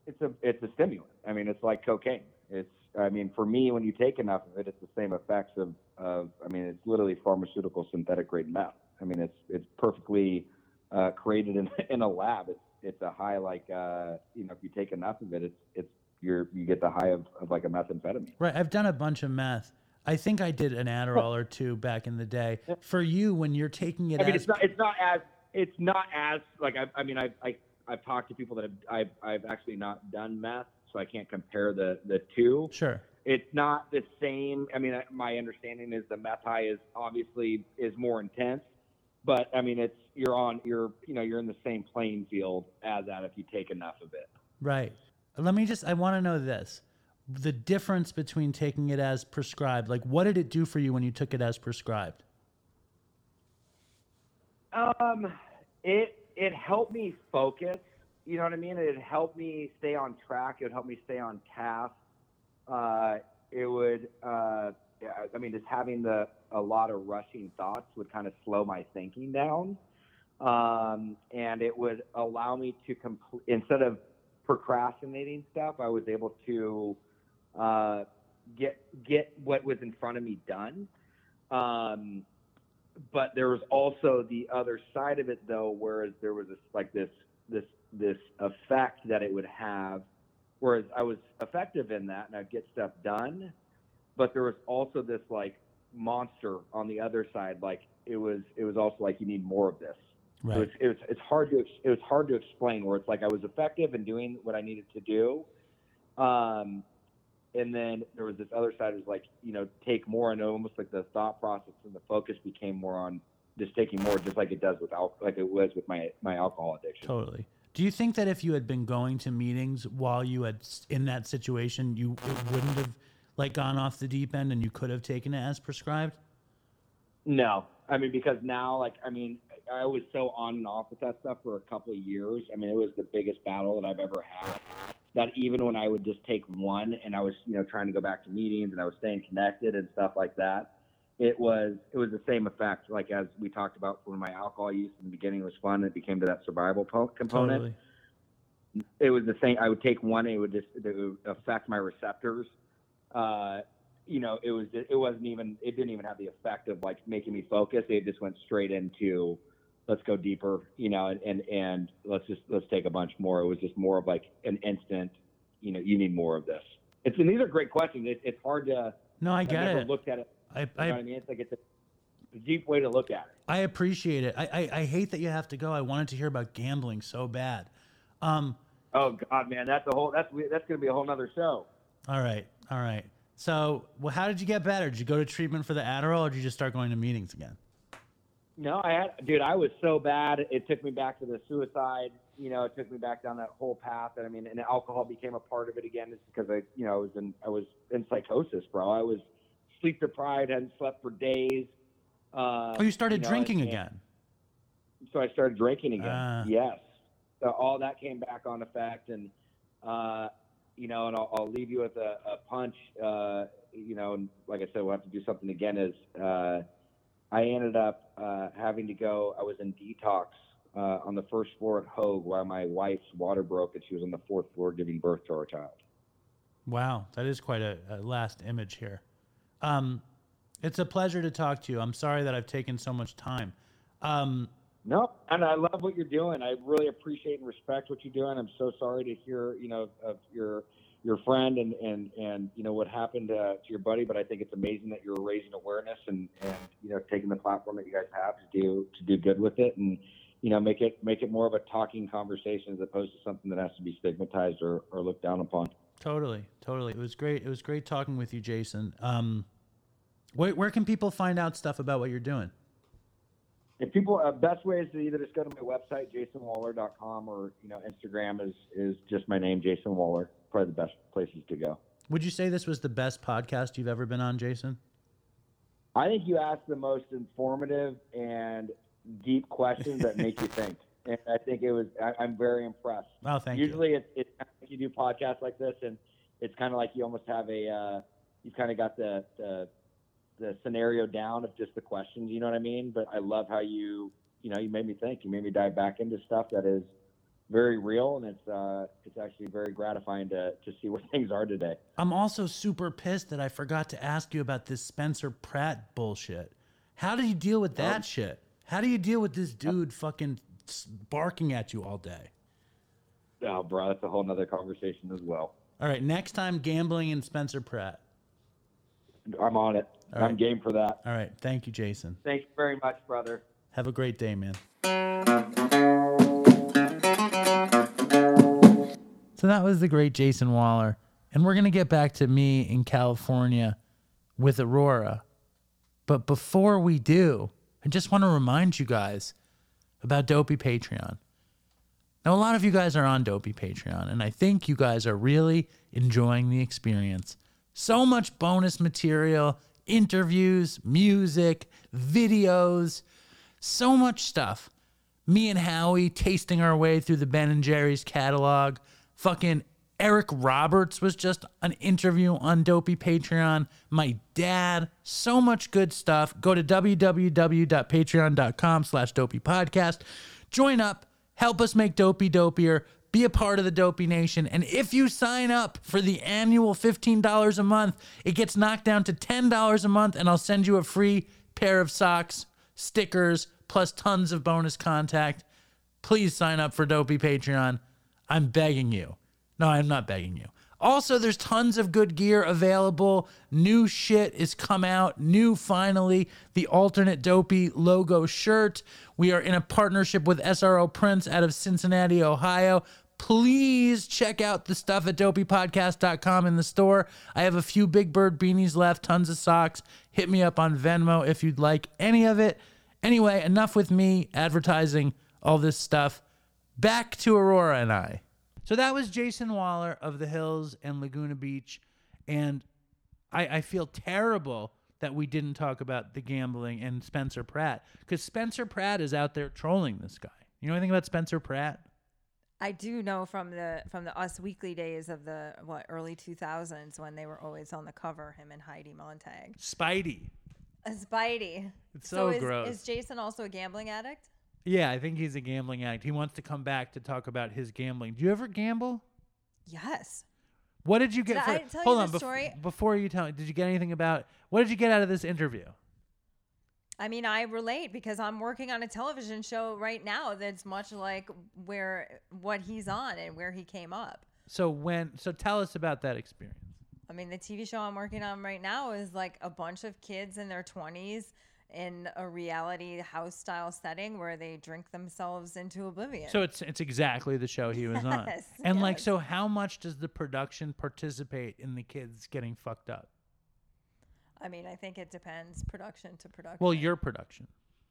it's a it's a stimulant. I mean, it's like cocaine. It's I mean, for me, when you take enough of it, it's the same effects of of. I mean, it's literally pharmaceutical synthetic grade meth. I mean, it's it's perfectly uh, created in in a lab. It's it's a high like uh, you know if you take enough of it, it's it's you're you get the high of, of like a methamphetamine. Right. I've done a bunch of meth. I think I did an Adderall or two back in the day. For you, when you're taking it I mean, as it's not it's not as it's not as like I I mean I I I've talked to people that have I've I've actually not done meth, so I can't compare the the two. sure. it's not the same. I mean, my understanding is the meth high is obviously is more intense, but I mean, it's you're on you're you know you're in the same playing field as that if you take enough of it. Right. Let me just, I want to know this. The difference between taking it as prescribed, like what did it do for you when you took it as prescribed? Um, it it helped me focus. You know what I mean? It helped me stay on track. It would help me stay on task. Uh, it would. Uh, I mean, just having the a lot of rushing thoughts would kind of slow my thinking down, um, and it would allow me to complete instead of procrastinating stuff. I was able to uh, get get what was in front of me done. Um, but there was also the other side of it though whereas there was this like this this this effect that it would have whereas i was effective in that and i'd get stuff done but there was also this like monster on the other side like it was it was also like you need more of this so Right. it's, it's it's hard to it was hard to explain where it's like I was effective in doing what I needed to do, um, and then there was this other side was like you know take more and almost like the thought process and the focus became more on just taking more, just like it does with al- like it was with my my alcohol addiction. Totally. Do you think that if you had been going to meetings while you had in that situation, you it wouldn't have like gone off the deep end and you could have taken it as prescribed? No, I mean because now, like, I mean, I was so on and off with that stuff for a couple of years. I mean, it was the biggest battle that I've ever had. That even when I would just take one, and I was, you know, trying to go back to meetings, and I was staying connected and stuff like that, it was it was the same effect. Like as we talked about when my alcohol use in the beginning was fun, it became to that survival po- component Totally. it was the same. I would take one, it would just it would affect my receptors. Uh, you know, it was it wasn't even it didn't even have the effect of like making me focus. It just went straight into let's go deeper, you know, and and, and let's just let's take a bunch more. It was just more of like an instant, you know, you need more of this. It's and these are great questions. It, it's hard to. No, I get it. looked at it. I, You know what I I, mean? It's like it's a, a deep way to look at it. I appreciate it. I, I, I hate that you have to go. I wanted to hear about gambling so bad. Um, Oh God, man, that's a whole that's that's gonna be a whole nother show. all right. All right. So, well, how did you get better? Did you go to treatment for the Adderall or did you just start going to meetings again? No, I had, dude, I was so bad. It took me back to the suicide. You know, it took me back down that whole path. And I mean, and alcohol became a part of it again, just because I, you know, I was in, I was in psychosis, bro. I was sleep deprived, hadn't slept for days. Uh, Oh, you started know, drinking and- again. So I started drinking again. Ah. yes. So all that came back on effect, and uh, you know, and I'll, I'll leave you with a, a punch. Uh, you know, and like I said, we'll have to do something again. Is uh, I ended up uh, having to go. I was in detox uh, on the first floor at Hoag while my wife's water broke and she was on the fourth floor giving birth to our child. Wow, that is quite a, a last image here. Um, it's a pleasure to talk to you. I'm sorry that I've taken so much time. Um, No, and I love what you're doing. I really appreciate and respect what you're doing. I'm so sorry to hear, you know, of your your friend and and and you know what happened uh, to your buddy. But I think it's amazing that you're raising awareness and and you know taking the platform that you guys have to do to do good with it and you know make it make it more of a talking conversation as opposed to something that has to be stigmatized or, or looked down upon. Totally, totally. It was great. It was great talking with you, Jason. Um, where, where can people find out stuff about what you're doing? If people, uh, best way is to either just go to my website, jasonwahler.com, or you know, Instagram is is just my name, Jason Wahler. Probably the best places to go. Would you say this was the best podcast you've ever been on, Jason? I think you ask the most informative and deep questions that make you think, and I think it was. I, I'm very impressed. Oh, thank you. Usually, it's you do podcasts like this, and it's kind of like you almost have a uh, you've kind of got the, the the scenario down of just the questions. You know what I mean? But I love how you you know you made me think. You made me dive back into stuff that is very real, and it's uh, it's actually very gratifying to to see where things are today. I'm also super pissed that I forgot to ask you about this Spencer Pratt bullshit. How do you deal with that shit? How do you deal with this dude fucking barking at you all day? Oh, bro, that's a whole nother conversation as well. All right, next time gambling and Spencer Pratt. I'm on it. All I'm right. game for that. All right, thank you, Jason. Thank you very much, brother. Have a great day, man. So that was the great Jason Wahler. And we're going to get back to me in California with Aurora. But before we do, I just want to remind you guys about Dopey Patreon. Now, a lot of you guys are on Dopey Patreon, and I think you guys are really enjoying the experience. So much bonus material, interviews, music, videos, so much stuff. Me and Howie tasting our way through the Ben and Jerry's catalog. Fucking Eric Roberts was just an interview on Dopey Patreon. My dad, so much good stuff. Go to www.patreon.com slash dopey podcast. Join up, help us make Dopey dopier, be a part of the Dopey Nation. And if you sign up for the annual $15 a month, it gets knocked down to $10 a month, and I'll send you a free pair of socks, stickers, plus tons of bonus contact. Please sign up for Dopey Patreon. I'm begging you. No, I'm not begging you. Also, there's tons of good gear available. New shit is come out. New, finally, the alternate Dopey logo shirt. We are in a partnership with SRO Prints out of Cincinnati, Ohio. Please check out the stuff at dopeypodcast.com in the store. I have a few Big Bird beanies left, tons of socks. Hit me up on Venmo if you'd like any of it. Anyway, enough with me advertising all this stuff. Back to Aurora and I. So that was Jason Wahler of the Hills and Laguna Beach. And I, I feel terrible that we didn't talk about the gambling and Spencer Pratt because Spencer Pratt is out there trolling this guy. You know anything about Spencer Pratt? I do know from the from the Us Weekly days of the what early 2000s when they were always on the cover, him and Heidi Montag. Speidi. A Speidi. It's so is, gross. Is Jason also a gambling addict? Yeah, I think he's a gambling addict. He wants to come back to talk about his gambling. Do you ever gamble? Yes. What did you get? Did for, I tell hold you on, the bef- story? before you tell me, did you get anything about? What did you get out of this interview? I mean, I relate because I'm working on a television show right now that's much like where what he's on and where he came up. So when, so tell us about that experience. I mean, the TV show I'm working on right now is like a bunch of kids in their 20s in a reality house style setting where they drink themselves into oblivion. So it's it's exactly the show he was on. Yes, and like so how much does the production participate in the kids getting fucked up? I mean, I think it depends production to production. Well, your production.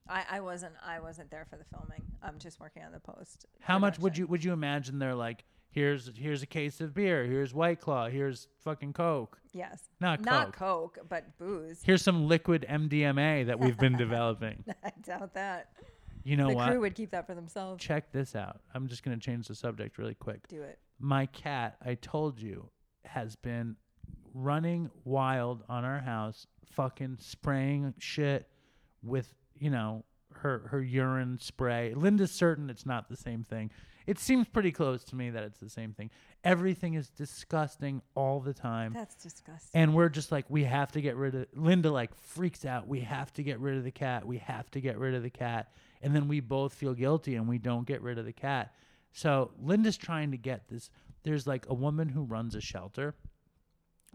I, I wasn't I wasn't there for the filming. I'm just working on the post. How much would you would you imagine they're like here's here's a case of beer, here's White Claw, here's fucking Coke. Yes. Not Not Coke, but booze. Here's some liquid MDMA that we've been developing. I doubt that. You know the what? crew would keep that for themselves. Check this out. I'm just going to change the subject really quick. Do it. my cat, I told you, has been running wild on our house, fucking spraying shit with, you know, her her urine spray. Linda's certain it's not the same thing. It seems pretty close to me that it's the same thing. Everything is disgusting all the time. That's disgusting. And we're just like, we have to get rid of Linda like freaks out. We have to get rid of the cat. We have to get rid of the cat. And then we both feel guilty and we don't get rid of the cat. So Linda's trying to get this. There's like a woman who runs a shelter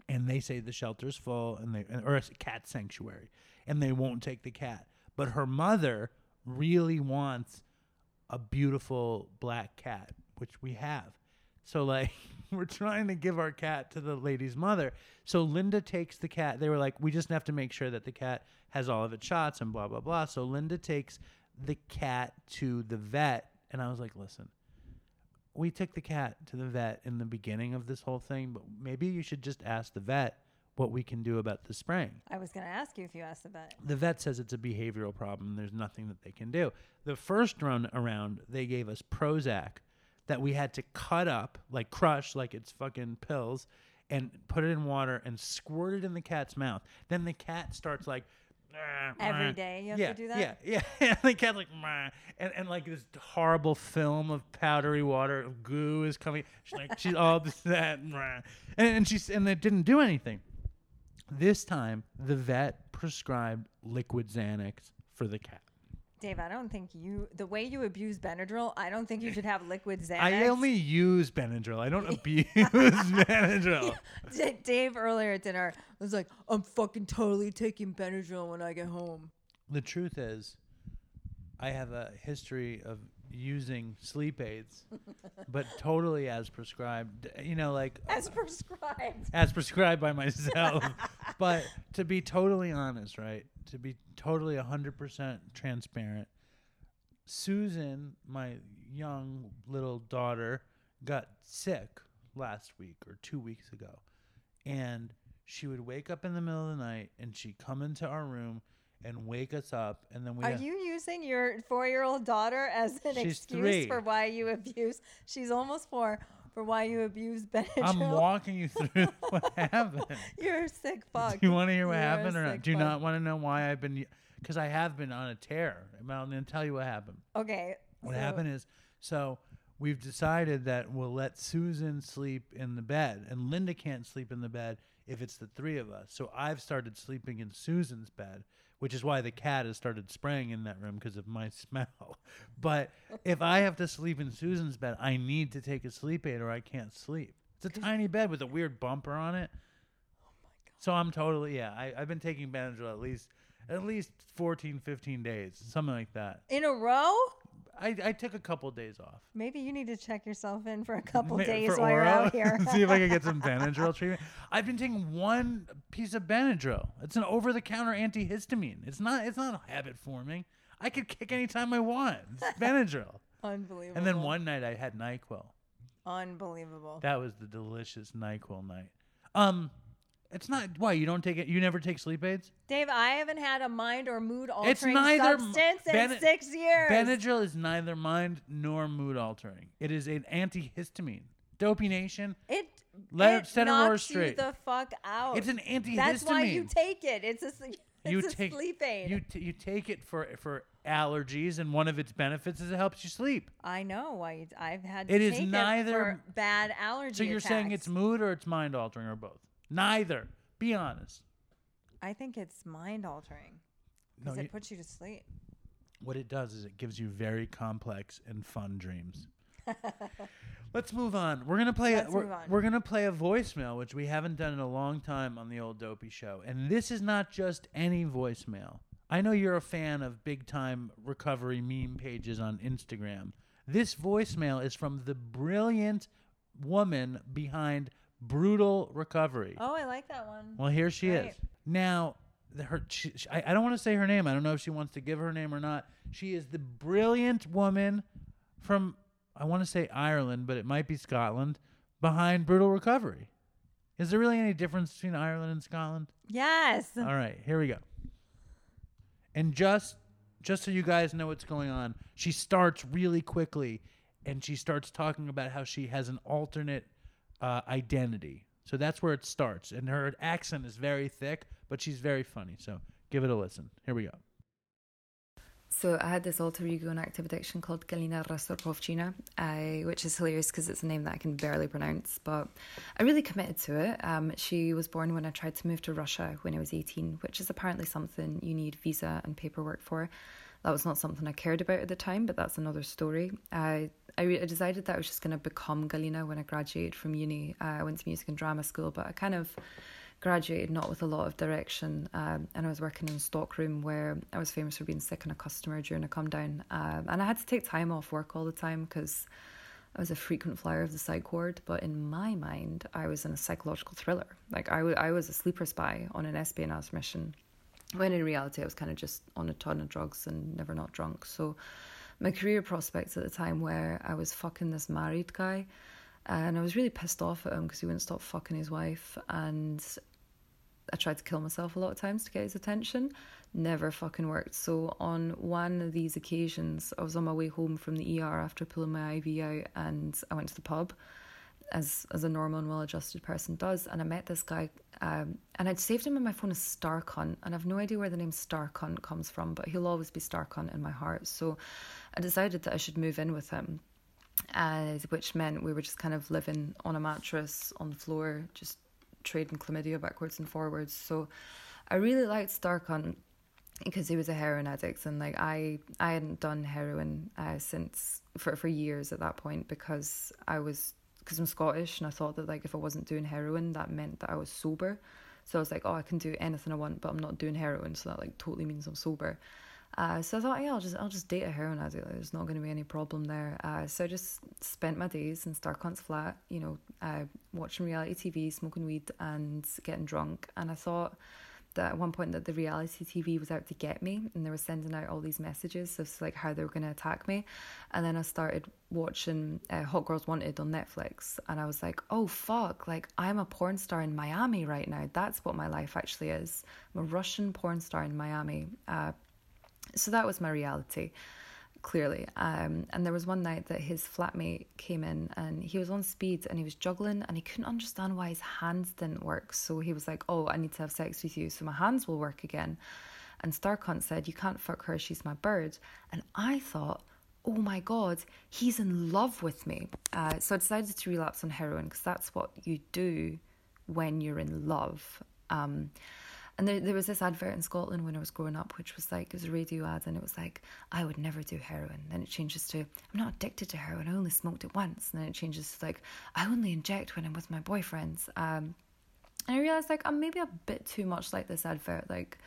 and they say the shelter's full and they or a cat sanctuary and they won't take the cat. But her mother really wants a beautiful black cat, which we have. So like we're trying to give our cat to the lady's mother. So Linda takes the cat. They were like, we just have to make sure that the cat has all of its shots and blah blah blah. So Linda takes the cat to the vet, and I was like, listen, we took the cat to the vet in the beginning of this whole thing, but maybe you should just ask the vet what we can do about the spraying. I was gonna ask you if you asked the vet. The vet says it's a behavioral problem. There's nothing that they can do. The first run around, they gave us Prozac that we had to cut up, like crush, like it's fucking pills, and put it in water and squirt it in the cat's mouth. Then the cat starts like. Every day you have to yeah, do that? Yeah, yeah. and the cat's like, "Meh," and, and like this horrible film of powdery water, of goo is coming. She's like, she's all this that, "Meh." and, and she's and it didn't do anything. This time, the vet prescribed liquid Xanax for the cat. Dave, I don't think you the way you abuse Benadryl, I don't think you should have liquid Xanax. I only use Benadryl. I don't abuse Benadryl. D- Dave earlier at dinner was like, I'm fucking totally taking Benadryl when I get home. The truth is, I have a history of using sleep aids, but totally as prescribed. You know, like uh, As prescribed. as prescribed by myself. but to be totally honest, right? To be totally 100% transparent, Susan, my young little daughter, got sick last week or two weeks ago. And she would wake up in the middle of the night and she'd come into our room and wake us up. And then we Are you using your four year old daughter as an She's excuse three. for why you abuse? She's almost four for why you abuse Benadryl. I'm walking you through what happened. You're a sick fuck. Do you want to hear what You're happened or not? Do you not want to know why I've been? Because I have been on a tear. I'm going to tell you what happened. Okay. What so- happened is, so we've decided that we'll let Susan sleep in the bed, and Linda can't sleep in the bed if it's the three of us. So I've started sleeping in Susan's bed, which is why the cat has started spraying in that room because of my smell. But if I have to sleep in Susan's bed, I need to take a sleep aid or I can't sleep. It's a tiny bed with a weird bumper on it. Oh my god. So I'm totally yeah. I, I've been taking Benadryl at least at least 14, 15 days, something like that. In a row? I, I took a couple days off. Maybe you need to check yourself in for a couple Ma- days while you're out here. See if I can get some Benadryl treatment. I've been taking one piece of Benadryl. It's an over-the-counter antihistamine. It's not. It's not habit forming. I could kick anytime I want. It's Benadryl. Unbelievable. and then one night I had Nyquil. Unbelievable. That was the delicious Nyquil night. Um, it's not. Why you don't take it? You never take sleep aids? Dave, I haven't had a mind or mood altering neither substance in Bene- six years. Benadryl is neither mind nor mood altering. It is an antihistamine. Dopey Nation. it Let it it set knocks you straight. the fuck out. It's an antihistamine. That's why you take it. It's a it's you a take sleep aid. You t- you take it for for allergies, and one of its benefits is it helps you sleep. I know why you, I've had It is neither- it for bad allergy. So you're saying it's mood or it's mind altering or both? Neither. Be honest. I think it's mind altering No, because you- it puts you to sleep. what it does is it gives you very complex and fun dreams. Let's move on. We're gonna play. Let's a, we're, move on. we're gonna play a voicemail, which we haven't done in a long time on the old Dopey Show. And this is not just any voicemail. I know you're a fan of big time recovery meme pages on Instagram. This voicemail is from the brilliant woman behind Brutal Recovery. Oh, I like that one. Well, here she Great. is. Now, the, her, she, she- I, I don't want to say her name. I don't know if she wants to give her name or not. She is the brilliant woman from, I want to say Ireland, but it might be Scotland, behind Brutal Recovery. Is there really any difference between Ireland and Scotland? Yes. All right, here we go. And just just so you guys know what's going on, she starts really quickly and she starts talking about how she has an alternate uh, identity. So that's where it starts. And her accent is very thick, but she's very funny. So give it a listen. Here we go. So I had this alter ego and active addiction called Galina Rastroprovchina, uh, which is hilarious because it's a name that I can barely pronounce, but I really committed to it. Um, she was born when I tried to move to Russia when I was 18, which is apparently something you need visa and paperwork for. That was not something I cared about at the time, but that's another story. I I, re- I decided that I was just going to become Galina when I graduated from uni. Uh, I went to music and drama school, but I kind of graduated not with a lot of direction. Um, and I was working in a stockroom where I was famous for being sick on a customer during a come down. Um, and I had to take time off work all the time because I was a frequent flyer of the psych ward. But in my mind, I was in a psychological thriller. Like I, w- I was a sleeper spy on an espionage mission. When in reality, I was kind of just on a ton of drugs and never not drunk. So my career prospects at the time where I was fucking this married guy. And I was really pissed off at him because he wouldn't stop fucking his wife. And I tried to kill myself a lot of times to get his attention. Never fucking worked. So on one of these occasions, I was on my way home from the ER after pulling my IV out, and I went to the pub, as as a normal and well-adjusted person does. And I met this guy, um, and I'd saved him on my phone as Star Cunt, and I've no idea where the name Star Cunt comes from, but he'll always be Star Cunt in my heart. So I decided that I should move in with him uh, which meant we were just kind of living on a mattress on the floor, just trading chlamydia backwards and forwards. So I really liked Starcon because he was a heroin addict, and like I, I hadn't done heroin uh, since for for years at that point because I was because I'm Scottish, and I thought that like if I wasn't doing heroin, that meant that I was sober. So I was like, oh, I can do anything I want, but I'm not doing heroin, so that like totally means I'm sober. Uh, so I thought, yeah, I'll just I'll just date a heroin addict. Like, there's not going to be any problem there. Uh, so I just spent my days in Starcunt's flat, you know, uh, watching reality TV, smoking weed, and getting drunk. And I thought that at one point that the reality TV was out to get me, and they were sending out all these messages of like how they were going to attack me. And then I started watching uh, Hot Girls Wanted on Netflix, and I was like, oh fuck, like I'm a porn star in Miami right now. That's what my life actually is. I'm a Russian porn star in Miami. Uh, so that was my reality, clearly. Um, and there was one night that his flatmate came in and he was on speed and he was juggling and he couldn't understand why his hands didn't work. So he was like, Oh, I need to have sex with you so my hands will work again. And Starcunt said, You can't fuck her, she's my bird. And I thought, Oh my God, he's in love with me. Uh, so I decided to relapse on heroin because that's what you do when you're in love. Um, and there, there was this advert in Scotland when I was growing up, which was like, it was a radio ad, and it was like, I would never do heroin. Then it changes to, I'm not addicted to heroin, I only smoked it once. And then it changes to like, I only inject when I'm with my boyfriends. Um, and I realized like, I'm maybe a bit too much like this advert. Like,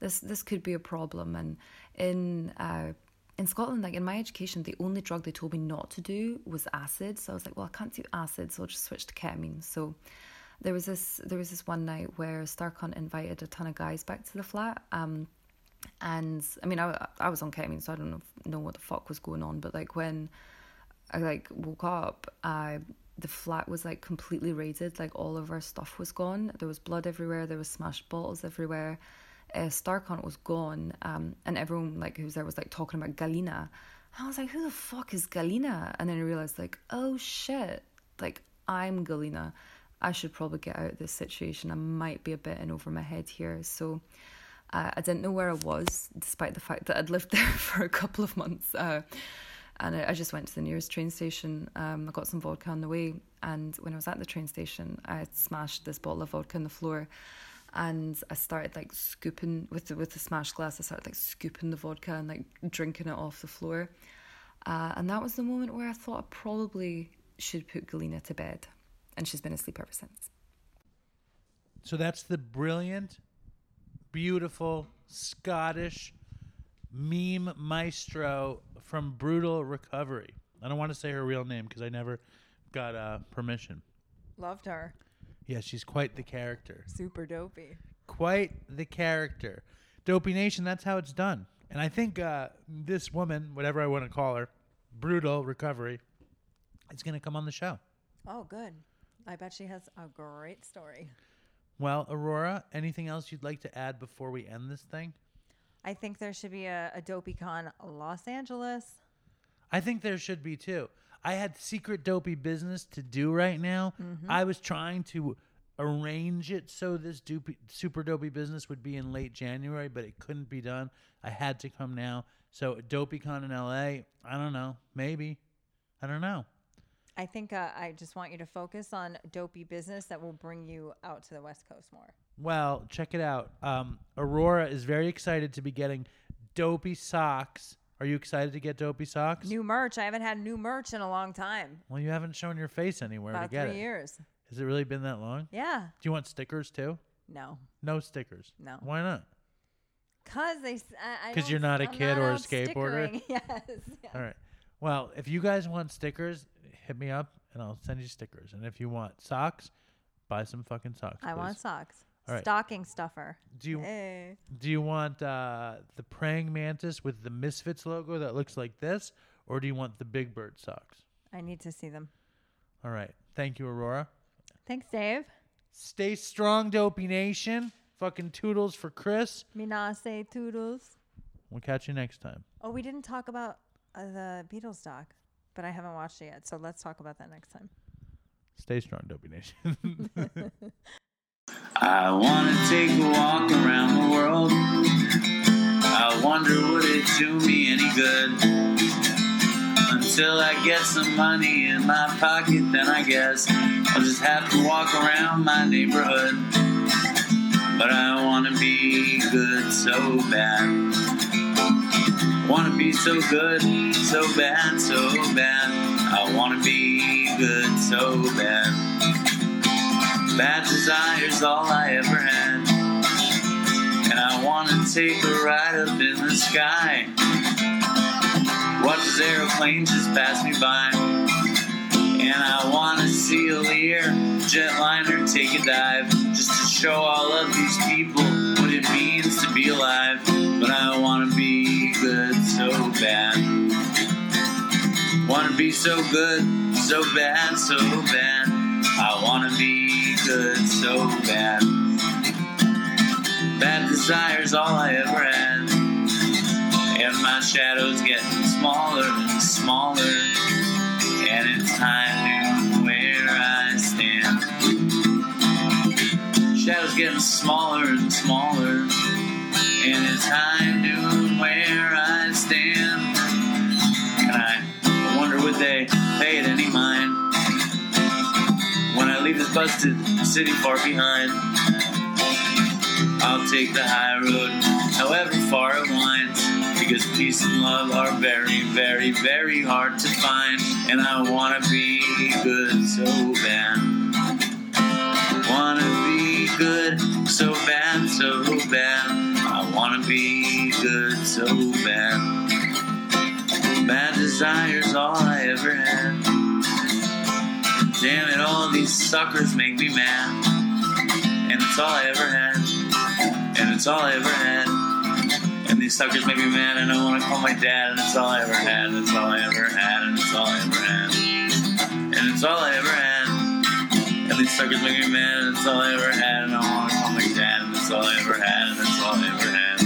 this this could be a problem. And in uh, in Scotland, like in my education, the only drug they told me not to do was acid. So I was like, well, I can't do acid, so I'll just switch to ketamine. So there was this there was this one night where Starcon invited a ton of guys back to the flat. Um, and I mean, I, I was on ketamine, so I don't know, know what the fuck was going on. But like when I like woke up, uh, the flat was like completely raided. Like all of our stuff was gone. There was blood everywhere. There was smashed bottles everywhere. Uh, Starcunt was gone, um, and everyone like who was there was like talking about Galina. I was like, who the fuck is Galina? And then I realized like, oh shit, like I'm Galina. I should probably get out of this situation. I might be a bit in over my head here. So uh, I didn't know where I was, despite the fact that I'd lived there for a couple of months. Uh, and I, I, just went to the nearest train station. Um, I got some vodka on the way. And when I was at the train station, I had smashed this bottle of vodka on the floor. And I started like scooping with the, with the smashed glass. I started like scooping the vodka and like drinking it off the floor. Uh, and that was the moment where I thought I probably should put Galina to bed and she's been asleep ever since. So that's the brilliant, beautiful Scottish meme maestro from Brutal Recovery. I don't want to say her real name because I never got uh, permission. Loved her. Yeah, she's quite the character. Super dopey. Quite the character. Dopey Nation, that's how it's done. And I think uh, this woman, whatever I want to call her, Brutal Recovery, is going to come on the show. Oh, good. I bet she has a great story. Well, Aurora, anything else you'd like to add before we end this thing? I think there should be a, a DopeyCon Los Angeles. I think there should be too. I had secret dopey business to do right now. Mm-hmm. I was trying to arrange it so this dopey, super dopey business would be in late January, but it couldn't be done. I had to come now. So DopeyCon in LA, I don't know, maybe, I don't know. I think uh, I just want you to focus on dopey business that will bring you out to the West Coast more. Well, check it out. Um, Aurora is very excited to be getting dopey socks. Are you excited to get dopey socks? New merch. I haven't had new merch in a long time. well, you haven't shown your face anywhere About to get three it. years. Has it really been that long? Yeah. Do you want stickers too? No. No stickers. No. Why not? Cause they. s- I- I 'Cause you're not a I'm kid or a skateboarder? stickering. Yes. All right. Well, if you guys want stickers, hit me up and I'll send you stickers. And if you want socks, buy some fucking socks. I want socks. All right. Stocking stuffer. Do you Hey. do you want uh, the praying mantis with the Misfits logo that looks like this, or do you want the Big Bird socks? I need to see them. All right. Thank you, Aurora. Thanks, Dave. Stay strong, Dopey Nation. Fucking toodles for Chris. Minase toodles. We'll catch you next time. Oh, we didn't talk about uh, the Beatles doc, but I haven't watched it yet. So let's talk about that next time. Stay strong, Dopey Nation. I wanna take a walk around the world. I wonder would it do me any good? Until I get some money in my pocket, then I guess I'll just have to walk around my neighborhood. But I wanna be good so bad. I wanna be so good, so bad, so bad. I wanna be good so bad. Bad desire's all I ever had. And I wanna take a ride up in the sky. Watch this aeroplane just pass me by. And I wanna see a Lear jetliner take a dive. Just to show all of these people what it means to be alive. But I wanna be bad. Wanna be so good, so bad, so bad. I wanna be good so bad. Bad desire's all I ever had. And my shadow's getting smaller and smaller. And it's time to where I stand. Shadow's getting smaller and smaller. And it's time noon where I Pay it any mind when I leave this busted city far behind. I'll take the high road, however far it winds, because peace and love are very, very, very hard to find. And I wanna be good so bad. Wanna be good so bad, so bad. I wanna be good so bad. Bad desire's all I ever had. Damn it, all these suckers make me mad. And it's all I ever had. And it's all I ever had. And these suckers make me mad, and I wanna call my dad. And it's all I ever had. And it's all I ever had. And it's all I ever had. And it's all I ever had. And these suckers make me mad, and it's all I ever had. And I wanna call my dad. And it's all I ever had. And it's all I ever had.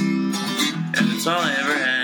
And it's all I ever had.